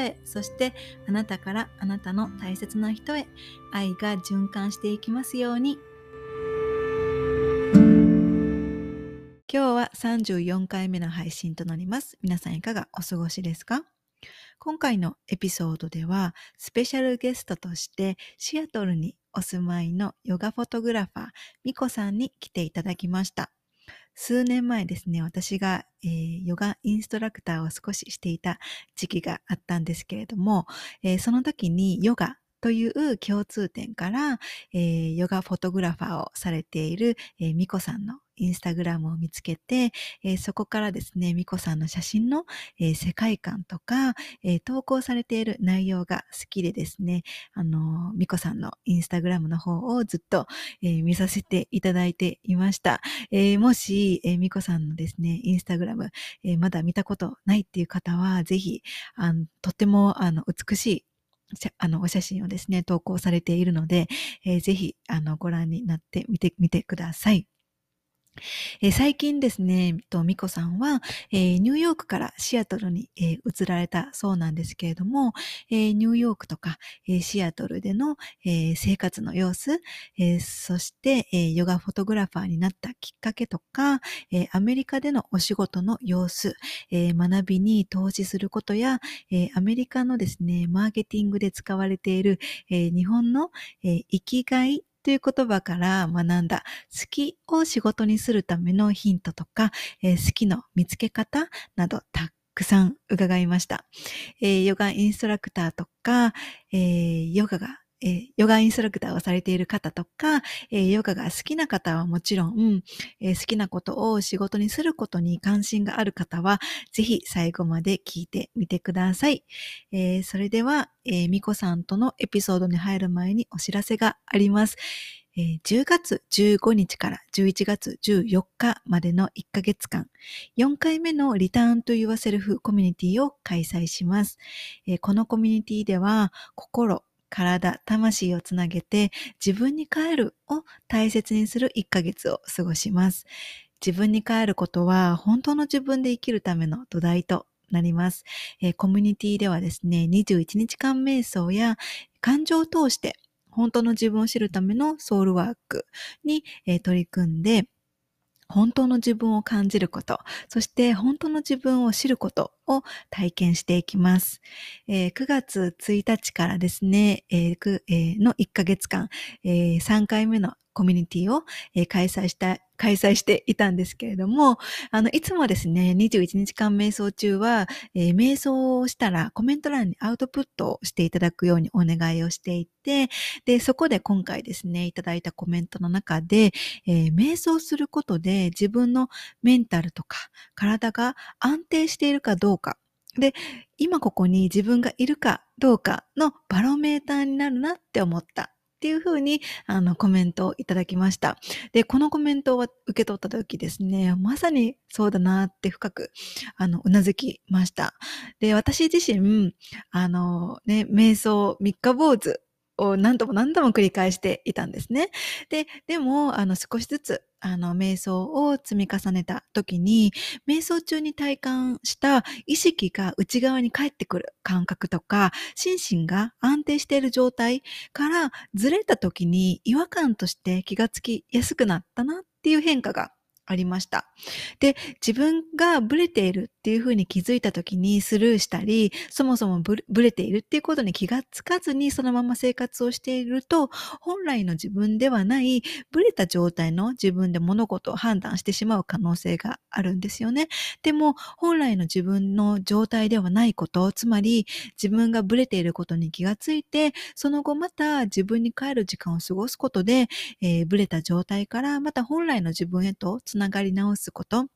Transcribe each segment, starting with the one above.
へそしてあなたからあなたの大切な人へ愛が循環していきますように今日は34回目の配信となります。皆さんいかがお過ごしですか？今回のエピソードではスペシャルゲストとしてシアトルにお住まいのヨガフォトグラファーミコさんに来ていただきました。数年前ですね、私が、えー、ヨガインストラクターを少ししていた時期があったんですけれども、えー、その時にヨガという共通点から、えー、ヨガフォトグラファーをされている、えー、ミコさんのインスタグラムを見つけて、えー、そこからですね、ミコさんの写真の、えー、世界観とか、えー、投稿されている内容が好きでですね、あの、ミコさんのインスタグラムの方をずっと、え見させていただいていました。えもし、えミコさんのですね、インスタグラム、えまだ見たことないっていう方は、ぜひ、あのとってもあの美しいあの、お写真をですね、投稿されているので、えー、ぜひ、あの、ご覧になってみてみてください。えー、最近ですね、と、ミコさんは、えー、ニューヨークからシアトルに、えー、移られたそうなんですけれども、えニューヨークとか、えシアトルでの、え生活の様子、えそして、えヨガフォトグラファーになったきっかけとか、えアメリカでのお仕事の様子、え学びに投資することや、えアメリカのですね、マーケティングで使われている、え日本の、え生きがいという言葉から学んだ好きを仕事にするためのヒントとか、えー、好きの見つけ方などたくさん伺いました。えー、ヨガインストラクターとか、えー、ヨガがえー、ヨガインストラクターをされている方とか、えー、ヨガが好きな方はもちろん、えー、好きなことを仕事にすることに関心がある方は、ぜひ最後まで聞いてみてください。えそれでは、えー、ミコさんとのエピソードに入る前にお知らせがあります。え10月15日から11月14日までの1ヶ月間、4回目のリターンと言わせるフコミュニティを開催します。えこのコミュニティでは、心、体、魂をつなげて自分に帰るを大切にする1ヶ月を過ごします。自分に帰ることは本当の自分で生きるための土台となります。えー、コミュニティではですね、21日間瞑想や感情を通して本当の自分を知るためのソウルワークに、えー、取り組んで、本当の自分を感じること、そして本当の自分を知ることを体験していきます。えー、9月1日からですね、えーえー、の1ヶ月間、え3回目のコミュニティを、え開催した、開催していたんですけれども、あの、いつもですね、21日間瞑想中は、えー、瞑想をしたらコメント欄にアウトプットをしていただくようにお願いをしていて、で、そこで今回ですね、いただいたコメントの中で、えー、瞑想することで自分のメンタルとか体が安定しているかどうか、で、今ここに自分がいるかどうかのバロメーターになるなって思ったっていうふうに、あの、コメントをいただきました。で、このコメントを受け取った時ですね、まさにそうだなって深く、あの、うなずきました。で、私自身、あの、ね、瞑想三日坊主を何度も何度も繰り返していたんですね。で、でも、あの、少しずつ、あの、瞑想を積み重ねた時に、瞑想中に体感した意識が内側に返ってくる感覚とか、心身が安定している状態からずれた時に違和感として気がつきやすくなったなっていう変化がありました。で、自分がブレているっていうふうに気づいた時にスルーしたり、そもそもブレているっていうことに気がつかずにそのまま生活をしていると、本来の自分ではないブレた状態の自分で物事を判断してしまう可能性があるんですよね。でも、本来の自分の状態ではないこと、つまり自分がブレていることに気がついて、その後また自分に帰る時間を過ごすことで、えー、ブレた状態からまた本来の自分へとつながり直すこと。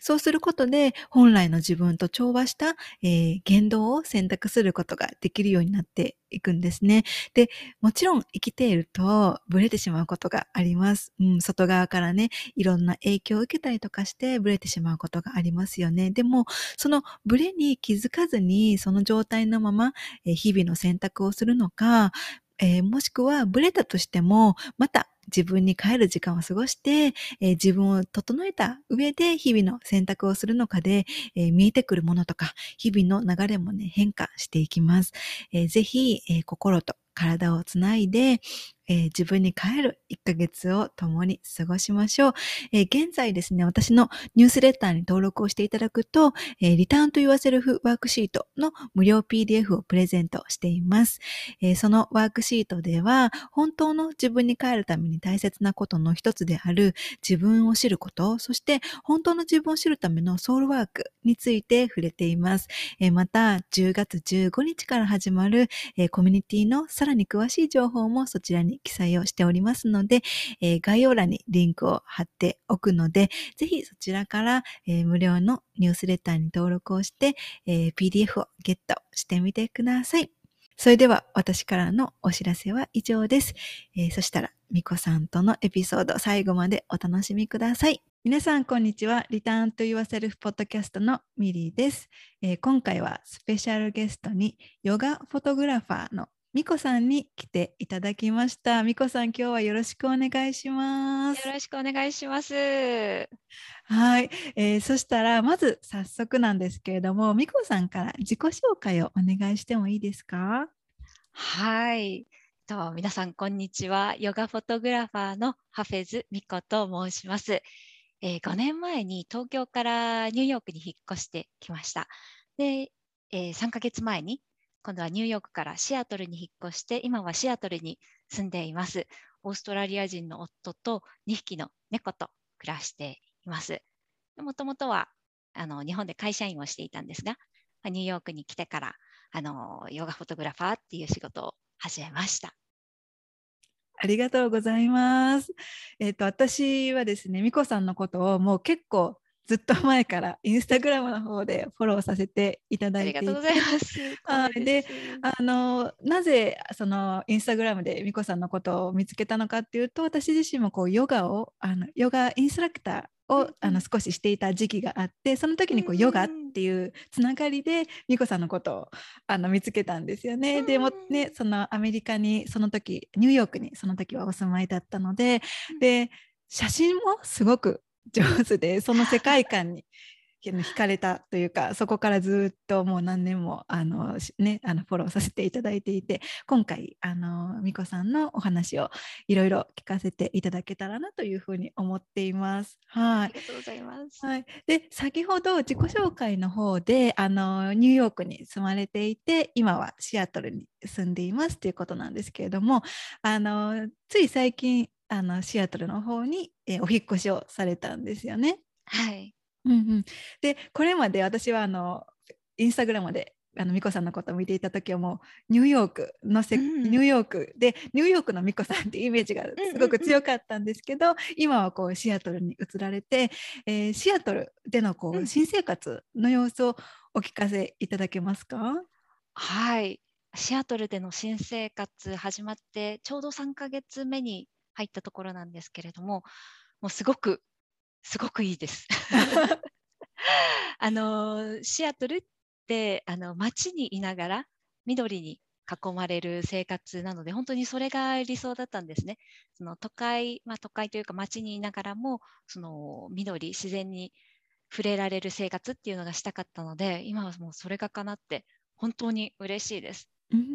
そうすることで、本来の自分と調和した、えー、言動を選択することができるようになっていくんですね。で、もちろん生きているとブレてしまうことがあります。うん、外側からね、いろんな影響を受けたりとかしてブレてしまうことがありますよね。でも、そのブレに気づかずに、その状態のまま、えー、日々の選択をするのか、えー、もしくはブレたとしても、また自分に帰る時間を過ごして、えー、自分を整えた上で日々の選択をするのかで、えー、見えてくるものとか、日々の流れもね、変化していきます。えー、ぜひ、え心と体をつないで、えー、自分に帰る1ヶ月を共に過ごしましょう、えー、現在ですね、私のニュースレッターに登録をしていただくと、えー、リターンと言わせるワークシートの無料 PDF をプレゼントしています、え、そのワークシートでは、本当の自分に帰るために大切なことの一つである自分を知ること、そして本当の自分を知るためのソウルワークについて触れています。え、また、10月15日から始まる、え、コミュニティのさらに詳しい情報もそちらに記載をしておりますので、えー、概要欄にリンクを貼っておくので、ぜひそちらから、えー、無料のニュースレターに登録をして、えー、PDF をゲットしてみてください。それでは私からのお知らせは以上です。えー、そしたら、みこさんとのエピソード最後までお楽しみください。皆さん、こんにちは。リターンと Yourself ポッドキャストのミリーです、えー、今回はスペシャルゲストにヨガフォトグラファーのみこさんに来ていただきました。みこさん、今日はよろしくお願いします。よろしくお願いします。はい、えー、そしたらまず早速なんですけれども、みこさんから自己紹介をお願いしてもいいですか？はい。と皆さんこんにちは。ヨガフォトグラファーのハフェズミコと申します。えー、5年前に東京からニューヨークに引っ越してきました。で、えー、3ヶ月前に今度はニューヨークからシアトルに引っ越して、今はシアトルに住んでいます。オーストラリア人の夫と2匹の猫と暮らしています。もともとはあの日本で会社員をしていたんですが、ニューヨークに来てからあのヨガフォトグラファーっていう仕事を始めました。ありがとうございます。えっ、ー、と私はですね、美子さんのことをもう結構ずっと前からインスタグラムの方でフォローさせていただいてありがとうございます。であのなぜそのインスタグラムで美子さんのことを見つけたのかっていうと私自身もこうヨガをあのヨガインストラクターを、あの少ししていた時期があってその時にこうヨガっていうつながりで美子さんのことをあの見つけたんですよね。でもねそのアメリカにその時ニューヨークにその時はお住まいだったのでで写真もすごく上手でその世界観に 惹かれたというかそこからずっともう何年もあの、ね、あのフォローさせていただいていて今回あの美子さんのお話をいろいろ聞かせていただけたらなというふうに思っています。はい、ありがとうございます。はい、で先ほど自己紹介の方であのニューヨークに住まれていて今はシアトルに住んでいますということなんですけれどもあのつい最近あのシアトルの方に、えー、お引越しをされたんですよね。はい、うんうん、でこれまで私はあのインスタグラムであの美子さんのことを見ていた時はもうニューヨークのせ、うん、ニューヨークでニューヨークの美子さんっていうイメージがすごく強かったんですけど、うんうんうん、今はこうシアトルに移られて、えー、シアトルでのこう新生活の様子をお聞かせいただけますか、はい。シアトルでの新生活始まってちょうど3ヶ月目に入ったところなんですけれども、もうすごく、すごくいいです。あのシアトルってあの街にいながら緑に囲まれる生活なので本当にそれが理想だったんですね。その都会、まあ、都会というか街にいながらもその緑自然に触れられる生活っていうのがしたかったので今はもうそれが叶って本当に嬉しいです。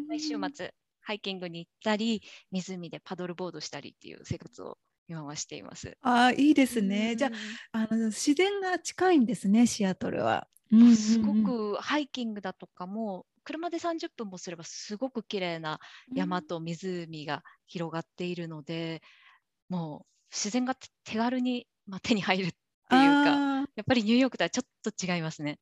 毎週末ハイキングに行ったり湖でパドルボードしたりっていう生活を今はしています。あいいですね。じゃあの自然が近いんですねシアトルは。すごくハイキングだとかも車で30分もすればすごく綺麗な山と湖が広がっているので、うん、もう自然が手軽に、まあ、手に入るっていうかやっぱりニューヨークとはちょっと違いますね。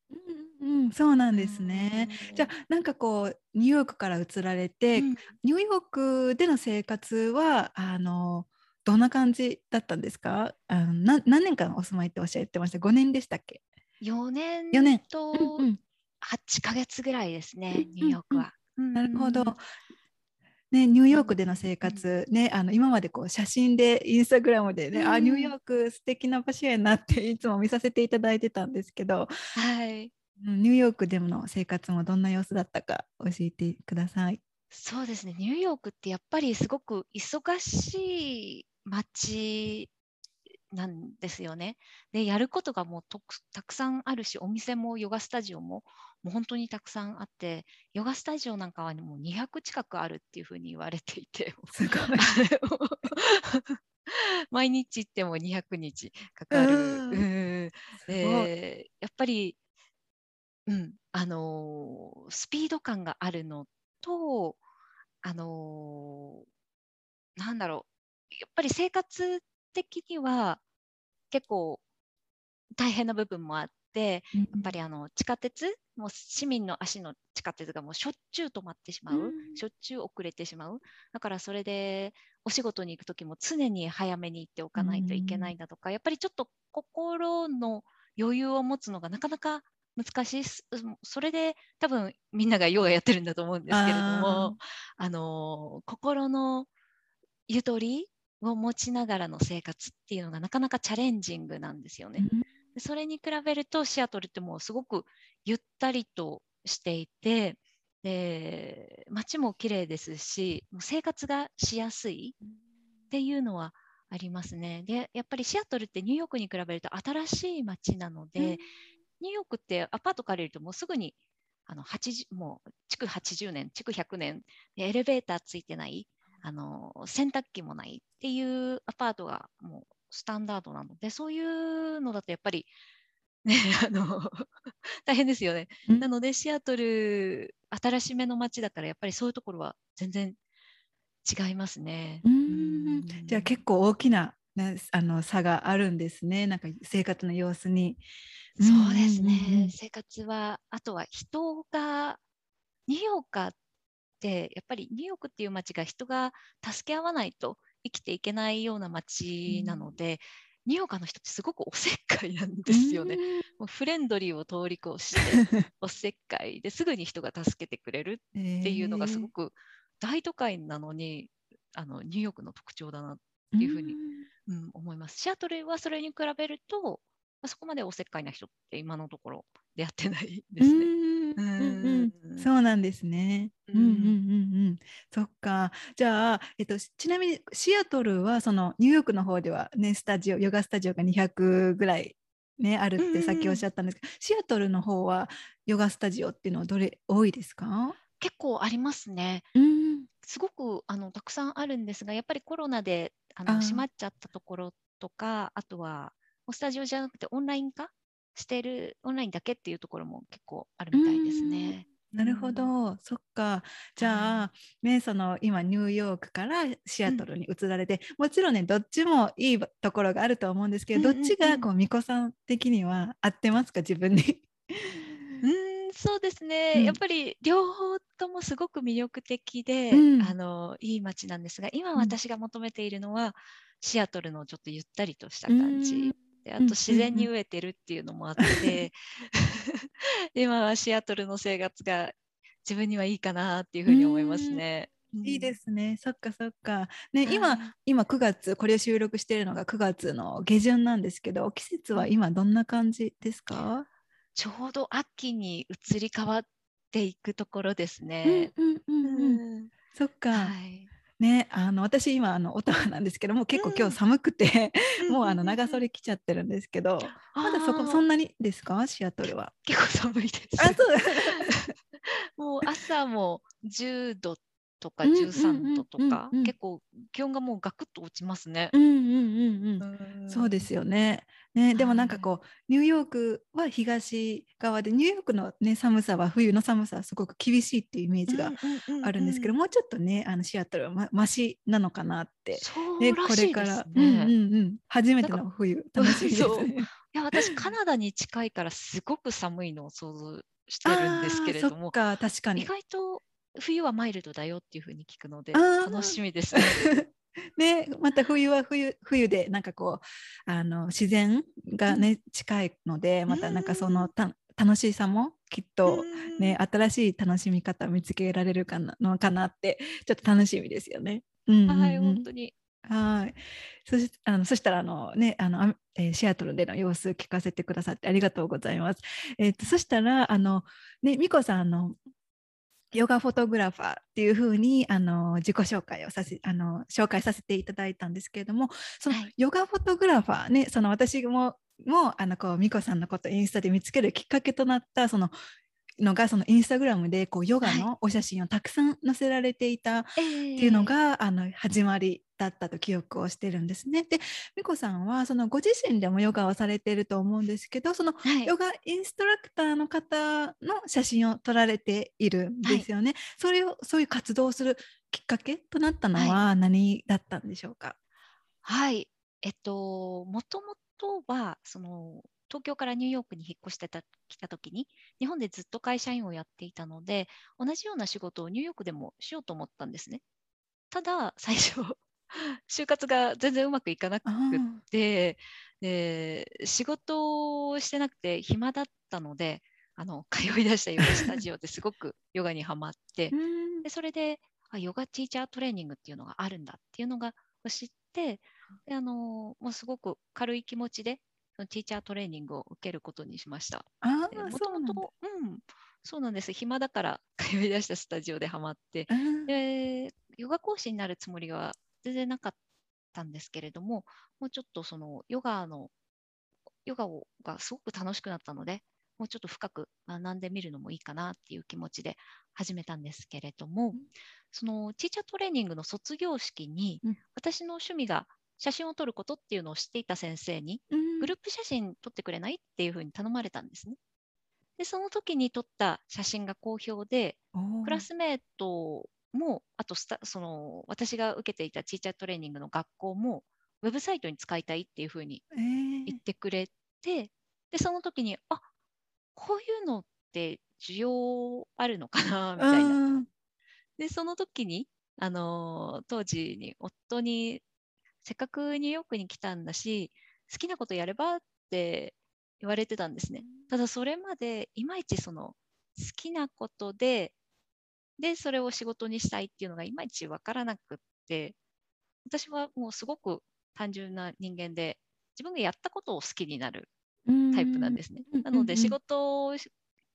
うんうん、そうなんですね。じゃあなんかこうニューヨークから移られて、うん、ニューヨークでの生活はあのどんな感じだったんですか？あのな何年間お住まいっておっしゃってました？5年でしたっけ？4年4年。とうんうん。8ヶ月ぐらいですね、うんニューヨークは。なるほど。うん。ね、ニューヨークでの生活、ね、あの今までこう写真でインスタグラムでね、あうんニューヨーク素敵な場所やなっていつも見させていただいてたんですけど、はい。うんニューヨークでの生活もどんな様子だったか教えてください。そうですね、ニューヨークってやっぱりすごく忙しい街なんですよね。で、やることがもうたくさんあるし、お店もヨガスタジオももう本当にたくさんあって、ヨガスタジオなんかは、ね、もう200近くあるっていうふうに言われていて、すごい。毎日行っても200日かかる。うんやっぱり、うん、あのースピード感があるのと、あのーなんだろう、やっぱり生活的には結構大変な部分もあって、ややっぱりあの地下鉄、もう市民の足の地下鉄がもうしょっちゅう止まってしまう、うん。しょっちゅう遅れてしまう。だからそれでお仕事に行くときも常に早めに行っておかないといけないんだとか、やっぱりちょっと心の余裕を持つのがなかなか難しいそれで多分みんながヨガやってるんだと思うんですけれども、あの心のゆとりを持ちながらの生活っていうのがなかなかチャレンジングなんですよね。でそれに比べるとシアトルってもうすごくゆったりとしていてで街も綺麗ですし生活がしやすいっていうのはありますね。でやっぱりシアトルってニューヨークに比べると新しい街なので、ニューヨークってアパート借りるともうすぐにあの80もう築80年築100年でエレベーターついてないあの洗濯機もないっていうアパートがもうスタンダードなのでそういうのだとやっぱり、ね、あの 大変ですよね。うんなのでシアトル新しめの街だからやっぱりそういうところは全然違いますね。うんうんじゃあ結構大きな、ね、あの差があるんですね。なんか生活の様子に。そうですね、うんうんうん。生活は、あとは人が、ニューヨーカーって、やっぱりニューヨークっていう街が人が助け合わないと生きていけないような街なので、ニューヨーカーの人ってすごくおせっかいなんですよね。もうフレンドリーを通り越して、おせっかいですぐに人が助けてくれるっっていうのがすごくく大都会なのに、あのニューヨークの特徴だなっていうふうにうん、思います。シアトルはそれに比べると、まあそこまでおせっかいな人って今のところ出会ってないですね。うんうんうんうんそうなんですね。うんうんうんうんうん。そっか。じゃあ、えっと、ちなみにシアトルはそのニューヨークの方ではねスタジオヨガスタジオが200ぐらいねあるっうんうんうんてさっきおっしゃったんですけど、シアトルの方はヨガスタジオっていうのはどれ多いですか？結構ありますね。うん。すごくあのたくさんあるんですが、やっぱりコロナであの閉まっちゃったところとか、あとはもうスタジオじゃなくてオンライン化してる、オンラインだけっていうところも結構あるみたいですね。なるほど、そっか。じゃあ、ね、その今ニューヨークからシアトルに移られて、もちろんね、どっちもいいところがあると思うんですけど、うんうんうん。どっちがこう巫女さん的には合ってますか、自分に。うーん、そうですね、うんやっぱり両方ともすごく魅力的で、うんあのいい街なんですが、今うん私が求めているのは、シアトルのちょっとゆったりとした感じ。であうんと自然に飢えてるっていうのもあって、今はシアトルの生活が自分にはいいかなっていうふうに思いますね。いいです。すね、そっかそっか。ね、はい今、今9月、これを収録しているのが9月の下旬なんですけど、季節は今どんな感じですか？ちょうど秋に移り変わっていくところですね。うんうんうんうん。うんそっか。はいね、あの私今あのオタワなんですけども結構今日寒くて、もうあの長袖着ちゃってるんですけど、まだそこそんななにですか？シアトルは。結構寒いです。あそう もう朝も10度とかうんうんうん13度とか、結構気温がもうガクッと落ちますね。うんうんうんうん。そうですよね。ね、でもなんかこうニューヨークは東側でニューヨークのね寒さは冬の寒さはすごく厳しいっていうイメージがあるんですけど、もうちょっとねあのシアトルはまマシなのかなって。そうね、らしいでこれから。うんいうんうん、初めての冬楽しみですね。や私カナダに近いからすごく寒いのを想像してるんですけれどもあーそっ、か確かに意。外と冬はマイルドだよっていうふうに聞くので楽しみですね。ね、また冬は冬冬でなんかこうあの自然がね、近いのでまたなんかそのた楽しさもきっとね、新しい楽しみ方を見つけられるかなのかなってちょっと楽しみですよね。うんうんうん、はい本当に。はい。そしあのそしたらあの、ねあのえー、シアトルでの様子聞かせてくださってありがとうございます。えーと、とそしたらあの、ね、美子さんのヨガフォトグラファーっていうふうにあの自己紹介をさせあの紹介させていただいたんですけれどもそのヨガフォトグラファーね、はい、その私ももあのこう美子さんのことをインスタで見つけるきっかけとなったそののがそのインスタグラムでこうヨガのお写真をたくさん載せられていたっていうのが、はいあの始まりだったと記憶をしてるんですね。で美子さんはそのご自身でもヨガをされていると思うんですけどそのヨガインストラクターの方の写真を撮られているんですよね。はい、それをそういう活動をするきっかけとなったのは何だったんでしょうか？はい、えっともともとはその東京からニューヨークに引っ越してた来た時に日本でずっと会社員をやっていたので同じような仕事をニューヨークでもしようと思ったんですね。ただ 最初就活が全然うまくいかなくてで仕事をしてなくて暇だったのであの 通い出したヨガスタジオですごくヨガにはまってでそれであヨガティーチャートレーニングっていうのがあるんだっていうのが知ってであのもうすごく軽い気持ちでティーチャートレーニングを受けることにしました。あもともと、うん、そうなんです。暇だから 通い出したスタジオでハマって、で、ヨガ講師になるつもりは全然なかったんですけれども、もうちょっとそのヨガの、ヨガをがすごく楽しくなったので、もうちょっと深く学んでみるのもいいかなっていう気持ちで始めたんですけれども、うん、そのティーチャートレーニングの卒業式に、うん、私の趣味が写真を撮ることっていうのを知っていた先生に、グループ写真撮ってくれないっていうふうに頼まれたんですね。で、その時に撮った写真が好評で、クラスメートも、あとスタその私が受けていたチーチャートレーニングの学校も、ウェブサイトに使いたいっていうふうに言ってくれて、えー、で、その時に、あこういうのって需要あるのかなみたいな。で、その時に、あの当時に夫にせっかくニューヨークに来たんだし、好きなことやればって言われてたんですね。ただそれまでいまいちその好きなことで、で、それを仕事にしたいっていうのがいまいちわからなくって、私はもうすごく単純な人間で、自分がやったことを好きになるタイプなんですね。なので仕事を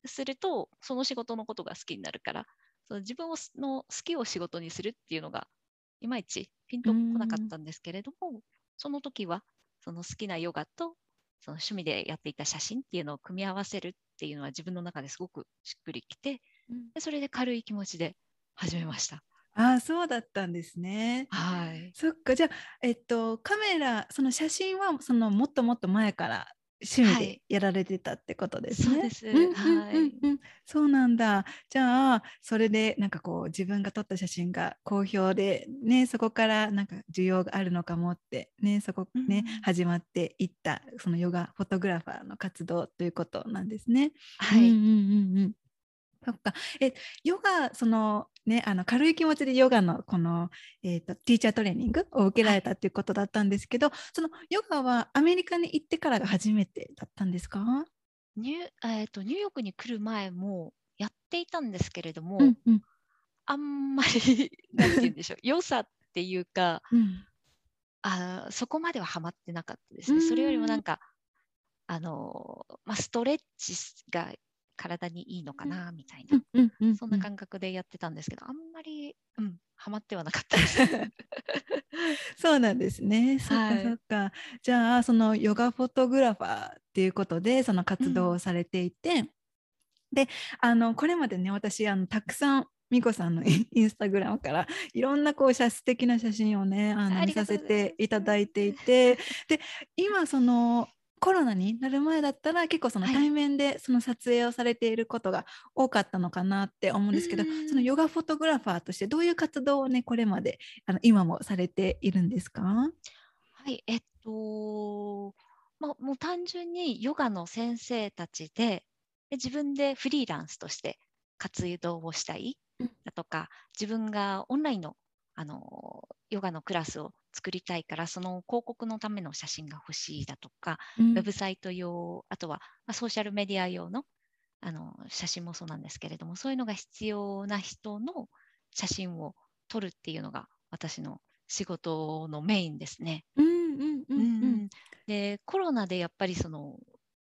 すると、その仕事のことが好きになるから、その自分の好きを仕事にするっていうのがいまいちピンとこなかったんですけれども、その時はその好きなヨガとその趣味でやっていた写真っていうのを組み合わせるっていうのは自分の中ですごくしっくりきて、でそれで軽い気持ちで始めました。ああそうだったんですね。はい。そっかじゃあえっとカメラその写真はそのもっともっと前から趣味でやられてたってことですね。はい、そうです。はい。そうなんだ。じゃあそれでなんかこう自分が撮った写真が好評でねそこからなんか需要があるのかもってねそこね、うん、始まっていったそのヨガフォトグラファーの活動ということなんですね。はい。うんうんうんうん。そっか。え、ヨガ、そのね、あの軽い気持ちでヨガのこの、えーと、ティーチャートレーニングを受けられたっていうことだったんですけど、はい、そのヨガはアメリカに行ってからが初めてだったんですか？ニュ,、えーと、ニューヨークに来る前もやっていたんですけれども、うんうん、あんまりなんて言うんでしょう 良さっていうか、うん、あそこまではハマってなかったですね。それよりもなんかあの、まあ、ストレッチが体にいいのかなみたいな、そんな感覚でやってたんですけどあんまり、うん、ハマってはなかった。そうなんですね。そっかそっか。はい、じゃあそのヨガフォトグラファーっていうことでその活動をされていて、うん、であのこれまでね私あのたくさん美子さんの インスタグラムからいろんなこう写素敵な写真をねあの見させていただいていてで今そのコロナになる前だったら結構その対面でその撮影をされていることが多かったのかなって思うんですけど、はい、そのヨガフォトグラファーとしてどういう活動をねこれまであの今もされているんですか？はいえっと、まあ、もう単純にヨガの先生たちでで自分でフリーランスとして活動をしたいだとか、自分がオンラインのあのヨガのクラスを作りたいからその広告のための写真が欲しいだとか、うん。ウェブサイト用あとは、まあ、ソーシャルメディア用のあの写真もそうなんですけれどもそういうのが必要な人の写真を撮るっていうのが私の仕事のメインですね。でコロナでやっぱりその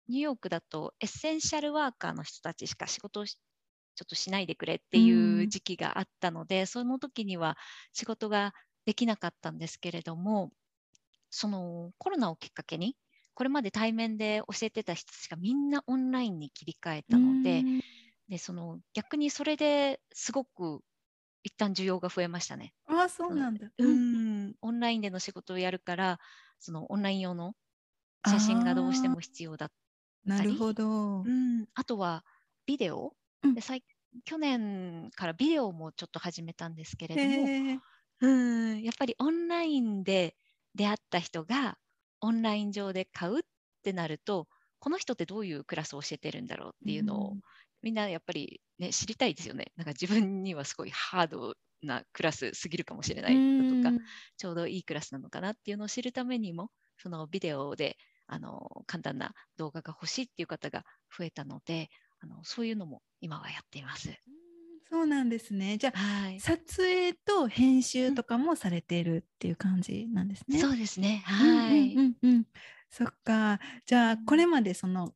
ニューヨークだとエッセンシャルワーカーの人たちしか仕事をしちょっとしないでくれっていううん時期があったので、その時には仕事ができなかったんですけれどもそのコロナをきっかけにこれまで対面で教えてた人たちがみんなオンラインに切り替えたので,、うんでその逆にそれですごく一旦需要が増えましたね。ああそうなんだ。ううんん、オンラインでの仕事をやるからそのオンライン用の写真がどうしても必要だっなるほど。うん、あとはビデオ、うん。で最去年からビデオもちょっと始めたんですけれども、うん、やっぱりオンラインで出会った人がオンライン上で買うってなるとこの人ってどういうクラスを教えてるんだろうっていうのを、うんみんなやっぱり、ね、知りたいですよね。なんか自分にはすごいハードなクラスすぎるかもしれないだとか、ちょうどいいクラスなのかなっていうのを知るためにもそのビデオであの簡単な動画が欲しいっていう方が増えたのであのそういうのも今はやっています。うんそうなんですね。じゃあはい、撮影と編集とかもされているっていう感じなんですね。そうですね。うんはい。うんうんうんそっか。じゃあうんこれまでその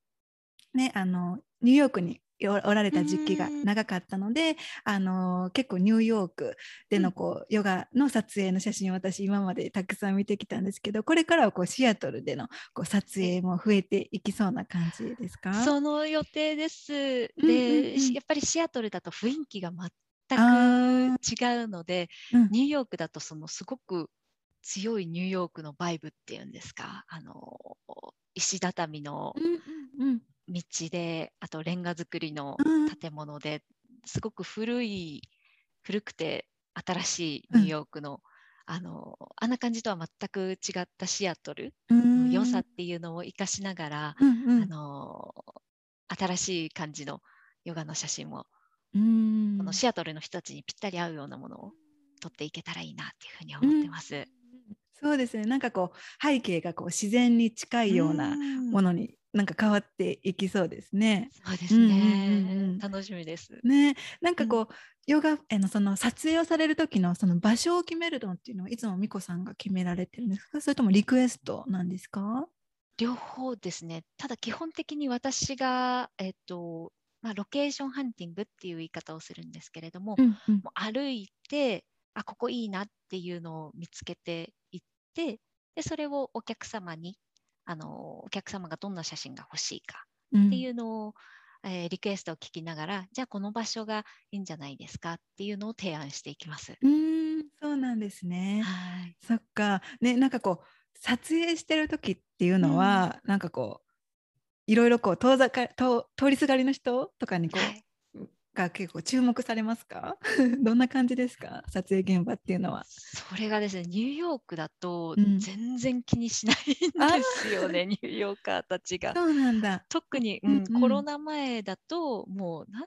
ねあのニューヨークにおおられた時期がうん。長かったので、あの結構ニューヨークでうん。のこう、ヨガの撮影の写真を私今までたくさん見てきたんですけど、これからはこうシアトルでのこう撮影も増えていきそうな感じですか？その予定です。うんうんうで、やっぱりシアトルだと雰囲気があ全ー。く違うので、うん。ニューヨークだとそのすごく強いニューヨークのバイブっていうんですか、あの石畳の道で、あとレンガ造りのうん。建物ですごく古い古くて新しいニューヨークの、あのあんな感じとは全く違ったシアトルうん。の良さっていうのを生かしながら、うんうん。あの新しい感じのヨガの写真も、うん。このシアトルの人たちにぴったり合うようなものを撮っていけたらいいなっていうふうに思ってます。うん。そうですね。なんかこう背景がこう自然に近いようなもののになんか変わっていきそうですね。そうですうんうんうんうねん。楽しみです。ね、なんかこう、ヨガあのその撮影をされる時のその場所を決めるのっていうのはいつも美子さんが決められてるんですか？それともリクエストなんですか？両方ですね。ただ基本的に私が、えっとまあ、ロケーションハンティングっていう言い方をするんですけれども、うんうんもう歩いてあここいいなっていうのを見つけていってでそれをお客様にあのお客様がどんな写真が欲しいかうん。っていうのを、えーリクエストを聞きながらじゃあこの場所がいいんじゃないですかっていうのを提案していきます。うーんそうなんですね。はい。そっか。ねなんかこう撮影してる時っていうのは、なんかこういろいろこう遠ざか通通りすがりの人とかにこう、はいが結構注目されますか？どんな感じですか？撮影現場っていうのは。それがですねニューヨークだとうん。全然気にしないんですよね、ニューヨーカーたちが。そうなんだ。特に、うんうんうん。コロナ前だともうなん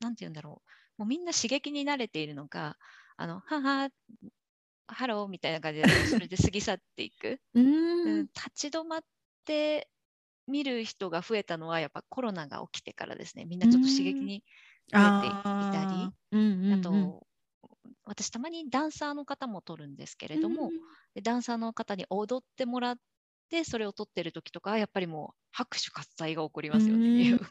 なんて言うんだろう。もうみんな刺激に慣れているのかあのははハローみたいな感じで それで過ぎ去っていく、うん。ん立ち止まって見る人が増えたのはやっぱコロナが起きてからですね。みんなちょっと刺激に増えていたりあー。うんうんうん。あと、私たまにダンサーの方も撮るんですけれども、でダンサーの方に踊ってもらってそれを撮ってる時とかはやっぱりもう拍手喝采が起こりますよね、うん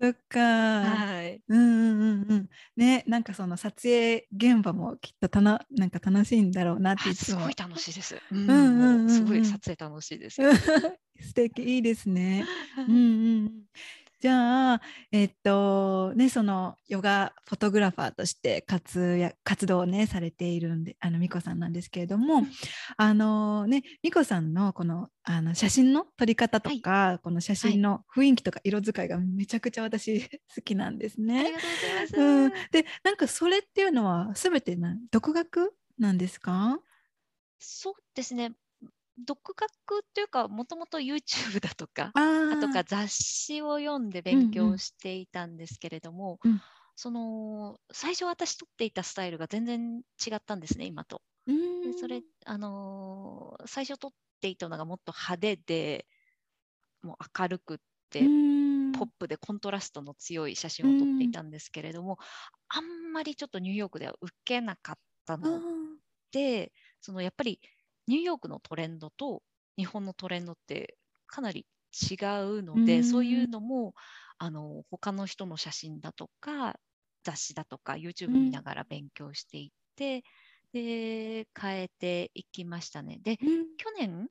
そっか、はい。うんうんうんうん。ねなんかその撮影現場もきっとたななんか楽しいんだろうなってすごい楽しいです。うん。んうんうんうん。すごい撮影楽しいですよ。素敵いいですね。うんうんうんじゃあ、えっとね、そのヨガフォトグラファーとして活躍活動をねされているんであの美子さんなんですけれども、あのね美子さんのこのあの写真の撮り方とか、この写真の雰囲気とか色使いがめちゃくちゃ私 好きなんですありね。がとうございます。うん、でなんかそれっていうのは全てな独学なんですか？そうですね。独学っていうか、もともと YouTube だとか、あとか雑誌を読んで勉強していたんですけれども、うん。その最初私撮っていたスタイルが全然違ったんですね今と。うん。でそれ、あのー最初撮っていたのがもっと派手でもう明るくって、うん。ポップでコントラストの強い写真を撮っていたんですけれども、あんまりちょっとニューヨークでは受けなかったあのでそのやっぱりニューヨークのトレンドと日本のトレンドってかなり違うので、うん。そういうのもあの他の人の写真だとか雑誌だとか YouTube 見ながら勉強していって、で変えていきましたね。でーうん。去年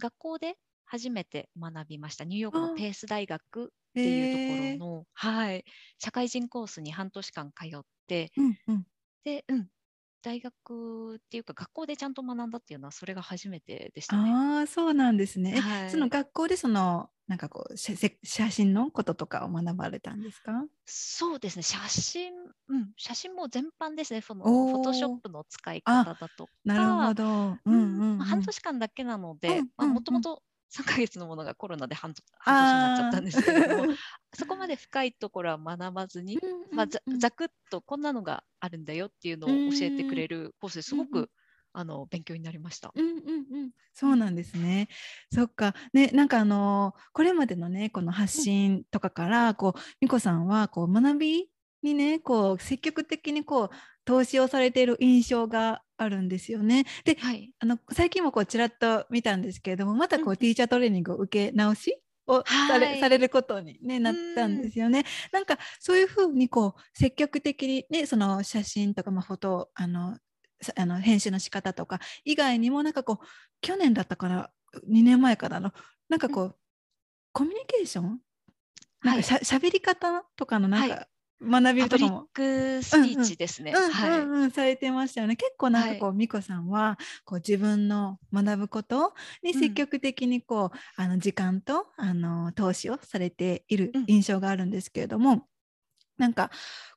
学校で初めて学びました。ニューヨークのペース大学っていうところの、はい、社会人コースに半年間通ってうんうん。で、うん、大学っていうか学校でちゃんと学んだっていうのはそれが初めてでしたね。ああそうなんですね。えはい。その学校でそのなんかこう写真のこととかを学ばれたんですか？そうですね。写真、うん、写真も全般ですね。そのフォトショップの使い方だとか。なるほど。うんうん半年間だけなのでもともと3ヶ月のものがコロナで半年になっちゃったんですけれどもそこまで深いところは学ばずに、まあ、ざくっとこんなのがあるんだよっていうのを教えてくれるコースですごく、あの勉強になりました。うんうんうん、そうなんですね。そっか、ね、なんかあのこれまでのね、この発信とかから、こう美子さんはこう学びにね、こう積極的にこう投資をされている印象があるんですよね。で、はい、あの最近もこうちらっと見たんですけれども、またこうんううん。ティーチャートレーニングを受け直し。をされ,、はい。されることに、ね、なったんですよね。なんかそういうふうにこう積極的に、ね、その写真とか、まあ、フォトあのさあの編集の仕方とか以外にもなんかこう去年だったから2年前からのなんかこう、コミュニケーション？なんかしゃ,、べり方とかのなんはか学パブリックスピーチですね。されてましたよね。結構なんかこう、は美子さんはこう自分の学ぶことにうん。積極的にこう、あの時間とあの投資をされているうん。印象があるんですけれども、なんか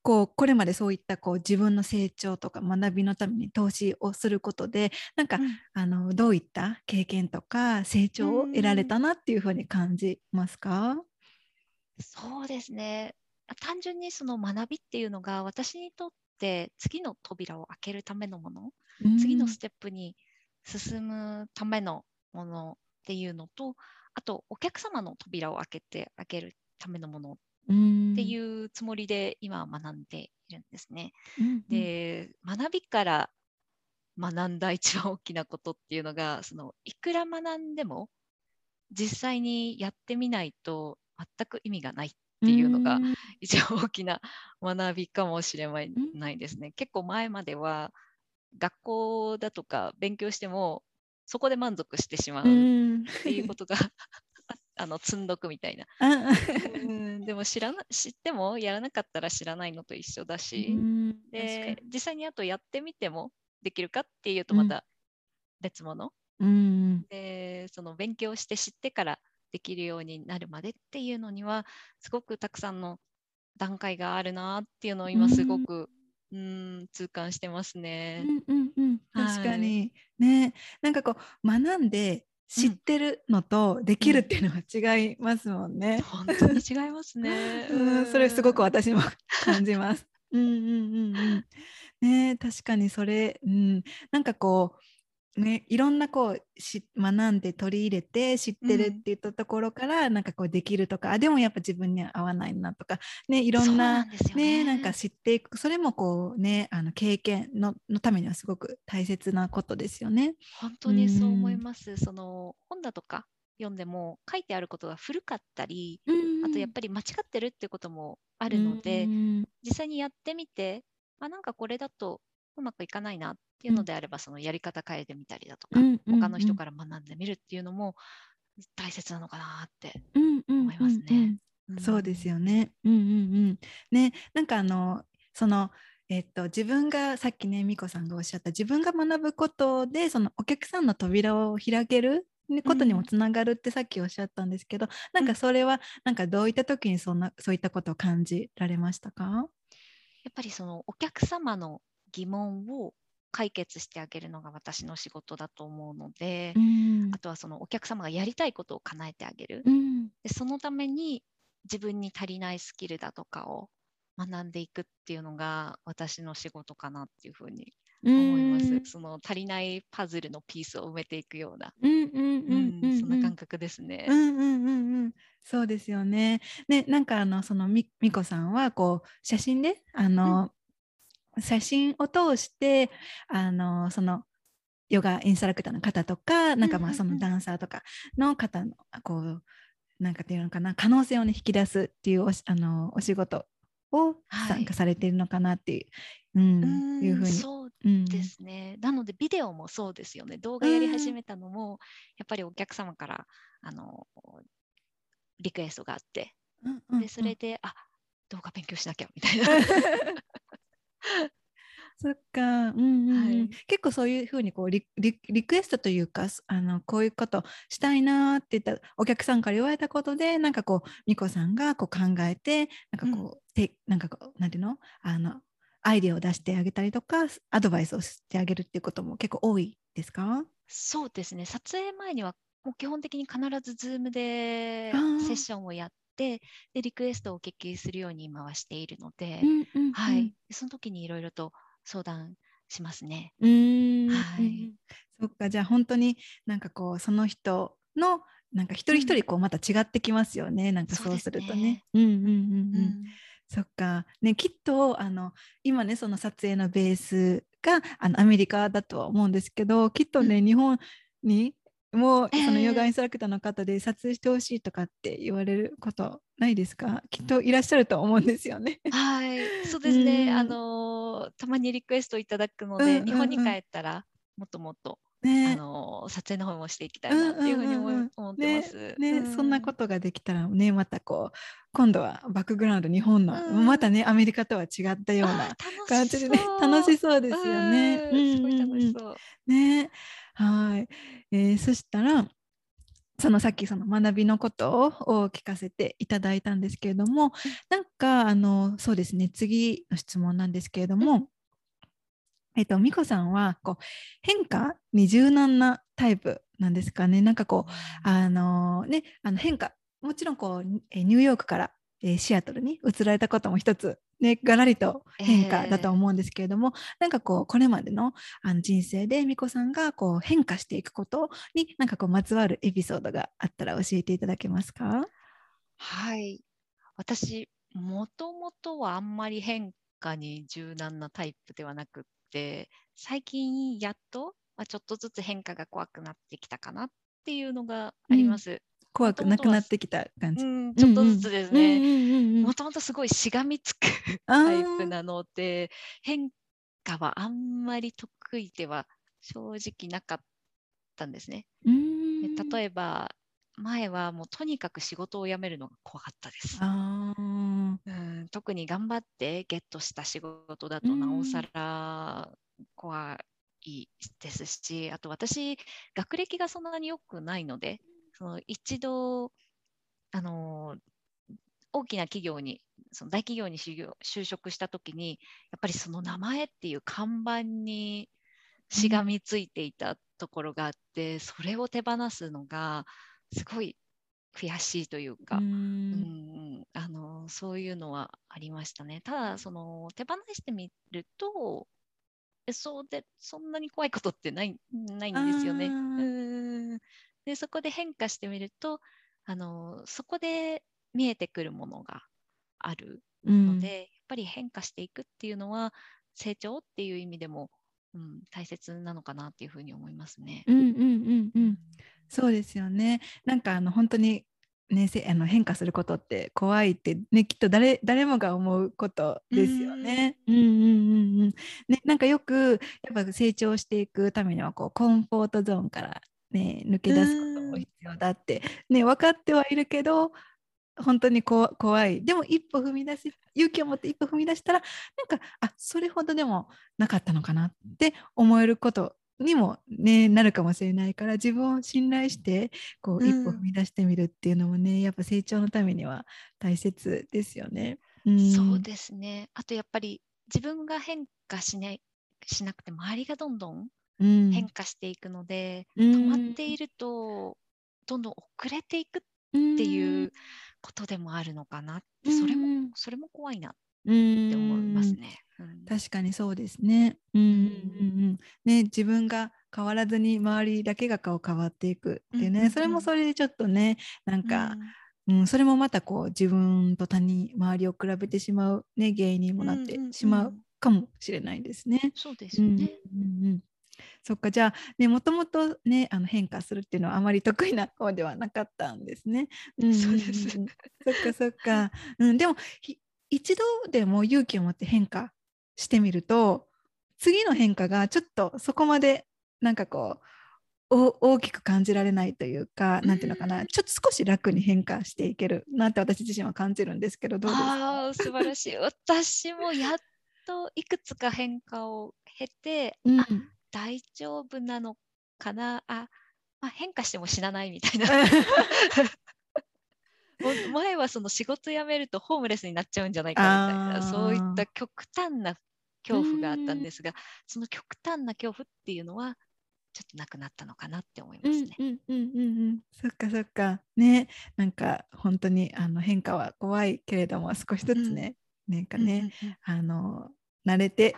こうこれまでそういったこう自分の成長とか学びのために投資をすることでなんか、うん。あのどういった経験とか成長を得られたなっていうふうに感じますか？そうですね。単純にその学びっていうのが私にとって次の扉を開けるためのもの、次のステップに進むためのものっていうのと、あとお客様の扉を開けてあげるためのものっていうつもりで今は学んでいるんですね。うん、うん。で、学びから学んだ一番大きなことっていうのが、そのいくら学んでも実際にやってみないと全く意味がないっていうのがん。一番大きな学びかもしれないですね。結構前までは学校だとか勉強してもそこで満足してしまううっん。ていうことが あの積んどくみたいな。あうんでも知らな知ってもやらなかったら知らないのと一緒だし、でに。実際にあとやってみてもできるかっていうとうん。また別物、うん。でその勉強して知ってからできるようになるまでっていうのにはすごくたくさんの段階があるなっていうのを今すごく、うん、痛感してますね。うんうんうん、はい確かに、ねなんかこう学んで知ってるのとできるっていうのは違いますもんね。本当に違いますね。うん、それすごくうん私も感じます。うんうんうんうん。ね確かにそれ、うん、なんかこうねいろんなこうし学んで取り入れて知ってるって言ったところから、なんかこうできるとかあでもやっぱ自分には合わないなとかねいろんなね。ねなんか知っていくそれもこうねあの経験ののためにはすごく大切なことですよね。本当にそう思います。その本だとか読んでも書いてあることが古かったり、あとやっぱり間違ってるってこともああるので、うん。実際にやってみて、あなんかこれだとうまくいかないなっていうのであれば、そのやり方変えてみたりだとか、うんうん他の人から学んでみるっていうのも大切なのかなってうんうん思いますね。うん。うんそうですよね。うんうんうん。ね、なんかあのそのえっと自分がさっきね美子さんがおっしゃった自分が学ぶことでそのお客さんの扉を開けるねことにもつながるってさっきおっしゃったんですけど、なんかそれはなんかどういった時にそんなそういったことを感じられましたか？やっぱりそのお客様の疑問を解決してあげるのが私の仕事だと思うので、んあとはそのお客様がやりたいことを叶えてあげる。うんでそのために自分に足りないスキルだとかを学んでいくっていうのが私の仕事かなっていうふうに思います。うんその足りないパズルのピースを埋めていくような、そんな感覚ですね。うんうんうんうんそうですよね。ねなんかあのそのみみこさんはこう写真であの、写真を通してあのそのヨガインストラクターの方とかなんかまあうんうんうんそのダンサーとかの方のこうなんかっていうのかな可能性をね引き出すっていうおしあのお仕事をはい参加されているのかなっていう、うんうんいうふうに。そううんですね。なのでビデオもそうですよね。動画やり始めたのも、やっぱりお客様からあのリクエストがあって、うんうんでそれで、あ動画勉強しなきゃみたいな。そっか、うんうんうん。はい。結構そういうふうにこうリリリクエストというかすあのこういうことしたいなーって言ったお客さんから言われたことでなんかこう美子さんがこう考えてなんかこう、てなんかこうなんていうの？あのアイデアを出してあげたりとかアドバイスをしてあげるっていうことも結構多いですか？そうですね。撮影前にはもう基本的に必ず Zoom でセッションをやって、でリクエストをお聞きするように今はしているので、うんうんうん。はい。その時にいろいろと相談しますね。うーんはいうん。そっかじゃあ本当になんかこうその人のなんか一人一人こうまた違ってきますよね、なんかそうするとね。うんうんうんうん。うん。そっか。ねきっとあの今ねその撮影のベースがあのアメリカだとは思うんですけどきっとね、日本にもうええそのヨガインストラクターの方で撮影してほしいとかって言われることないですか？きっといらっしゃると思うんですよね。はい、そうですね。うん。あのーたまにリクエストいただくので、うんうんうん。日本に帰ったらもっともっと、あねのー撮影の方もしていきたいなっていうふうに思ってます。ね、うそんなことができたらねまたこう今度はバックグラウンド日本の、うん。またねアメリカとは違ったようあなー感じでね楽しそうですよね。うん。すごいうんうんうん。楽しそう。ねはい、えーそしたらそのさっきその学びのことを聞かせていただいたんですけれども、なんかあのそうですね次の質問なんですけれども、えっと美子さんはこう変化に柔軟なタイプなんですかね。なんかこうあのねあの変化もちろんこうえーニューヨークから、えーシアトルに移られたことも一つねがらりと変化だと思うんですけれども、なんかこうこれまでのあの人生で美子さんがこう変化していくことになんかこうまつわるエピソードがあったら教えていただけますか？はい。私、もともとはあんまり変化に柔軟なタイプではなくって、最近やっと、まあ、ちょっとずつ変化が怖くなってきたかなっていうのがあります。怖くなくなってきた感じ。うん、ちょっとずつですね。もともとすごいしがみつくタイプなので、変化はあんまり得意では正直なかったんですね。例えば、前はもうとにかく仕事を辞めるのが怖かったです。特に頑張ってゲットした仕事だとうんなおさら怖いですし、あと私、学歴がそんなに良くないので、その一度、あの大きな企業に、その大企業に就業就職したときに、やっぱりその名前っていう看板にしがみついていたところがあって、それを手放すのがすごい悔しいというか、ううんんあのそういうのはありましたね。ただその手放してみるとえそうでそんなに怖いことってないないんですよね。うんでそこで変化してみるとあのそこで見えてくるものがあるうんので、やっぱり変化していくっていうのは成長っていう意味でも、うん、大切なのかなっていうふうに思いますね。うんうんうんうんそうですよね。なんかあの本当にねせあの変化することって怖いってねきっと誰誰もが思うことですよね。うんうんうんうん。ねなんかよくやっぱ成長していくためにはこうコンフォートゾーンからね抜け出すことも必要だってね分かってはいるけど。本当にこ怖いでも一歩踏み出し勇気を持って一歩踏み出したらなんかあそれほどでもなかったのかなって思えることにも、ね、なるかもしれないから自分を信頼してこううん一歩踏み出してみるっていうのもね、やっぱ成長のためには大切ですよね。うん、そうですね。あとやっぱり自分が変化しないしなくて周りがどんどんうん変化していくので、うん。止まっているとどんどん遅れていくっていうことでもあるのかなって、それもうんそれも怖いなって思いますね。うん。確かにそうですね。うん。うん。うんうん。ね自分が変わらずに周りだけがこう変わっていくっていうね、うんうんうん。それもそれでちょっとねなんか、うん。うんそれもまたこう自分と他人周りを比べてしまう、ね、原因にもなってうんうんうん。しまうかもしれないですね。そうですうん。うんうんそっかじゃあねもともとねあの変化するっていうのはあまり得意な方ではなかったんですね。んんそうですそっかそっか。うん、でもひ一度でも勇気を持って変化してみると次の変化がちょっとそこまでなんかこうお大きく感じられないというか、なんていうのかなちょっと少し楽に変化していけるなって私自身は感じるんですけどどうですか？ああ、素晴らしい。私もやっといくつか変化を経て、うんあ大丈夫なのかな？あ、まあ、変化しても死なないみたいな。前はその仕事辞めるとホームレスになっちゃうんじゃないかみたいな。そういった極端な恐怖があったんですがその極端な恐怖っていうのはちょっとなくなったのかなって思いますね。うんうんうんうん。うんそっかそっか。ね。なんか本当にあの変化は怖いけれども少しずつね、なんかね、うんうんうん。あの慣れて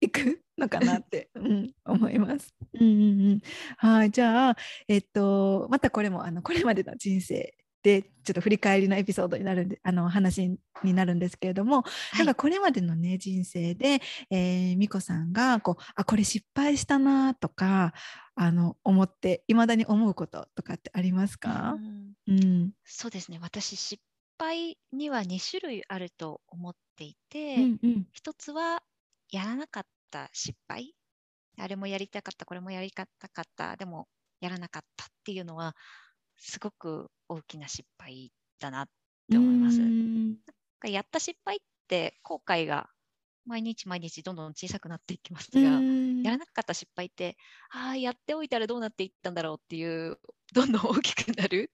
いくのかなって、うん、思います。うんうんうん、はいじゃあえっとまたこれもあのこれまでの人生でちょっと振り返りのエピソードになるんであの話になるんですけれども、なんかこれまでのね人生で、えー、美子さんがこうあこれ失敗したなとかあの思っていまだに思うこととかってありますか？う、んうん。そうですね。私失敗には2種類あると思っていて、うんうん。一つはやらなかった失敗？あれもやりたかったこれもやりたかったでもやらなかったっていうのはすごく大きな失敗だなって思います。うん。やった失敗って後悔が毎日毎日どんどん小さくなっていきますうが、ん。やらなかった失敗ってああやっておいたらどうなっていったんだろうっていうどんどん大きくなる。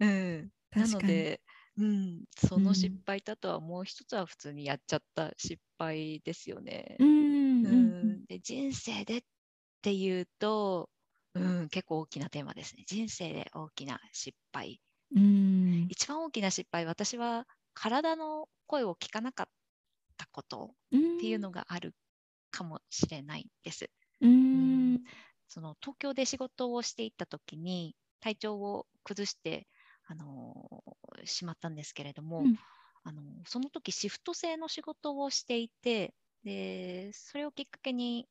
うん、なので、うん、その失うん敗とあとはもう一つは普通にやっちゃった失敗ですよね。うんうんで人生でっていうと、うん、結構大きなテーマですね。人生で大きな失敗。うん一番大きな失敗、私は体の声を聞かなかったことっっていうのがあるかもしれないです。うんその東京で仕事をしていた時に体調を崩して、あのーしまったんですけれども、うんあのその時シフト制の仕事をしていてでそれをきっかけに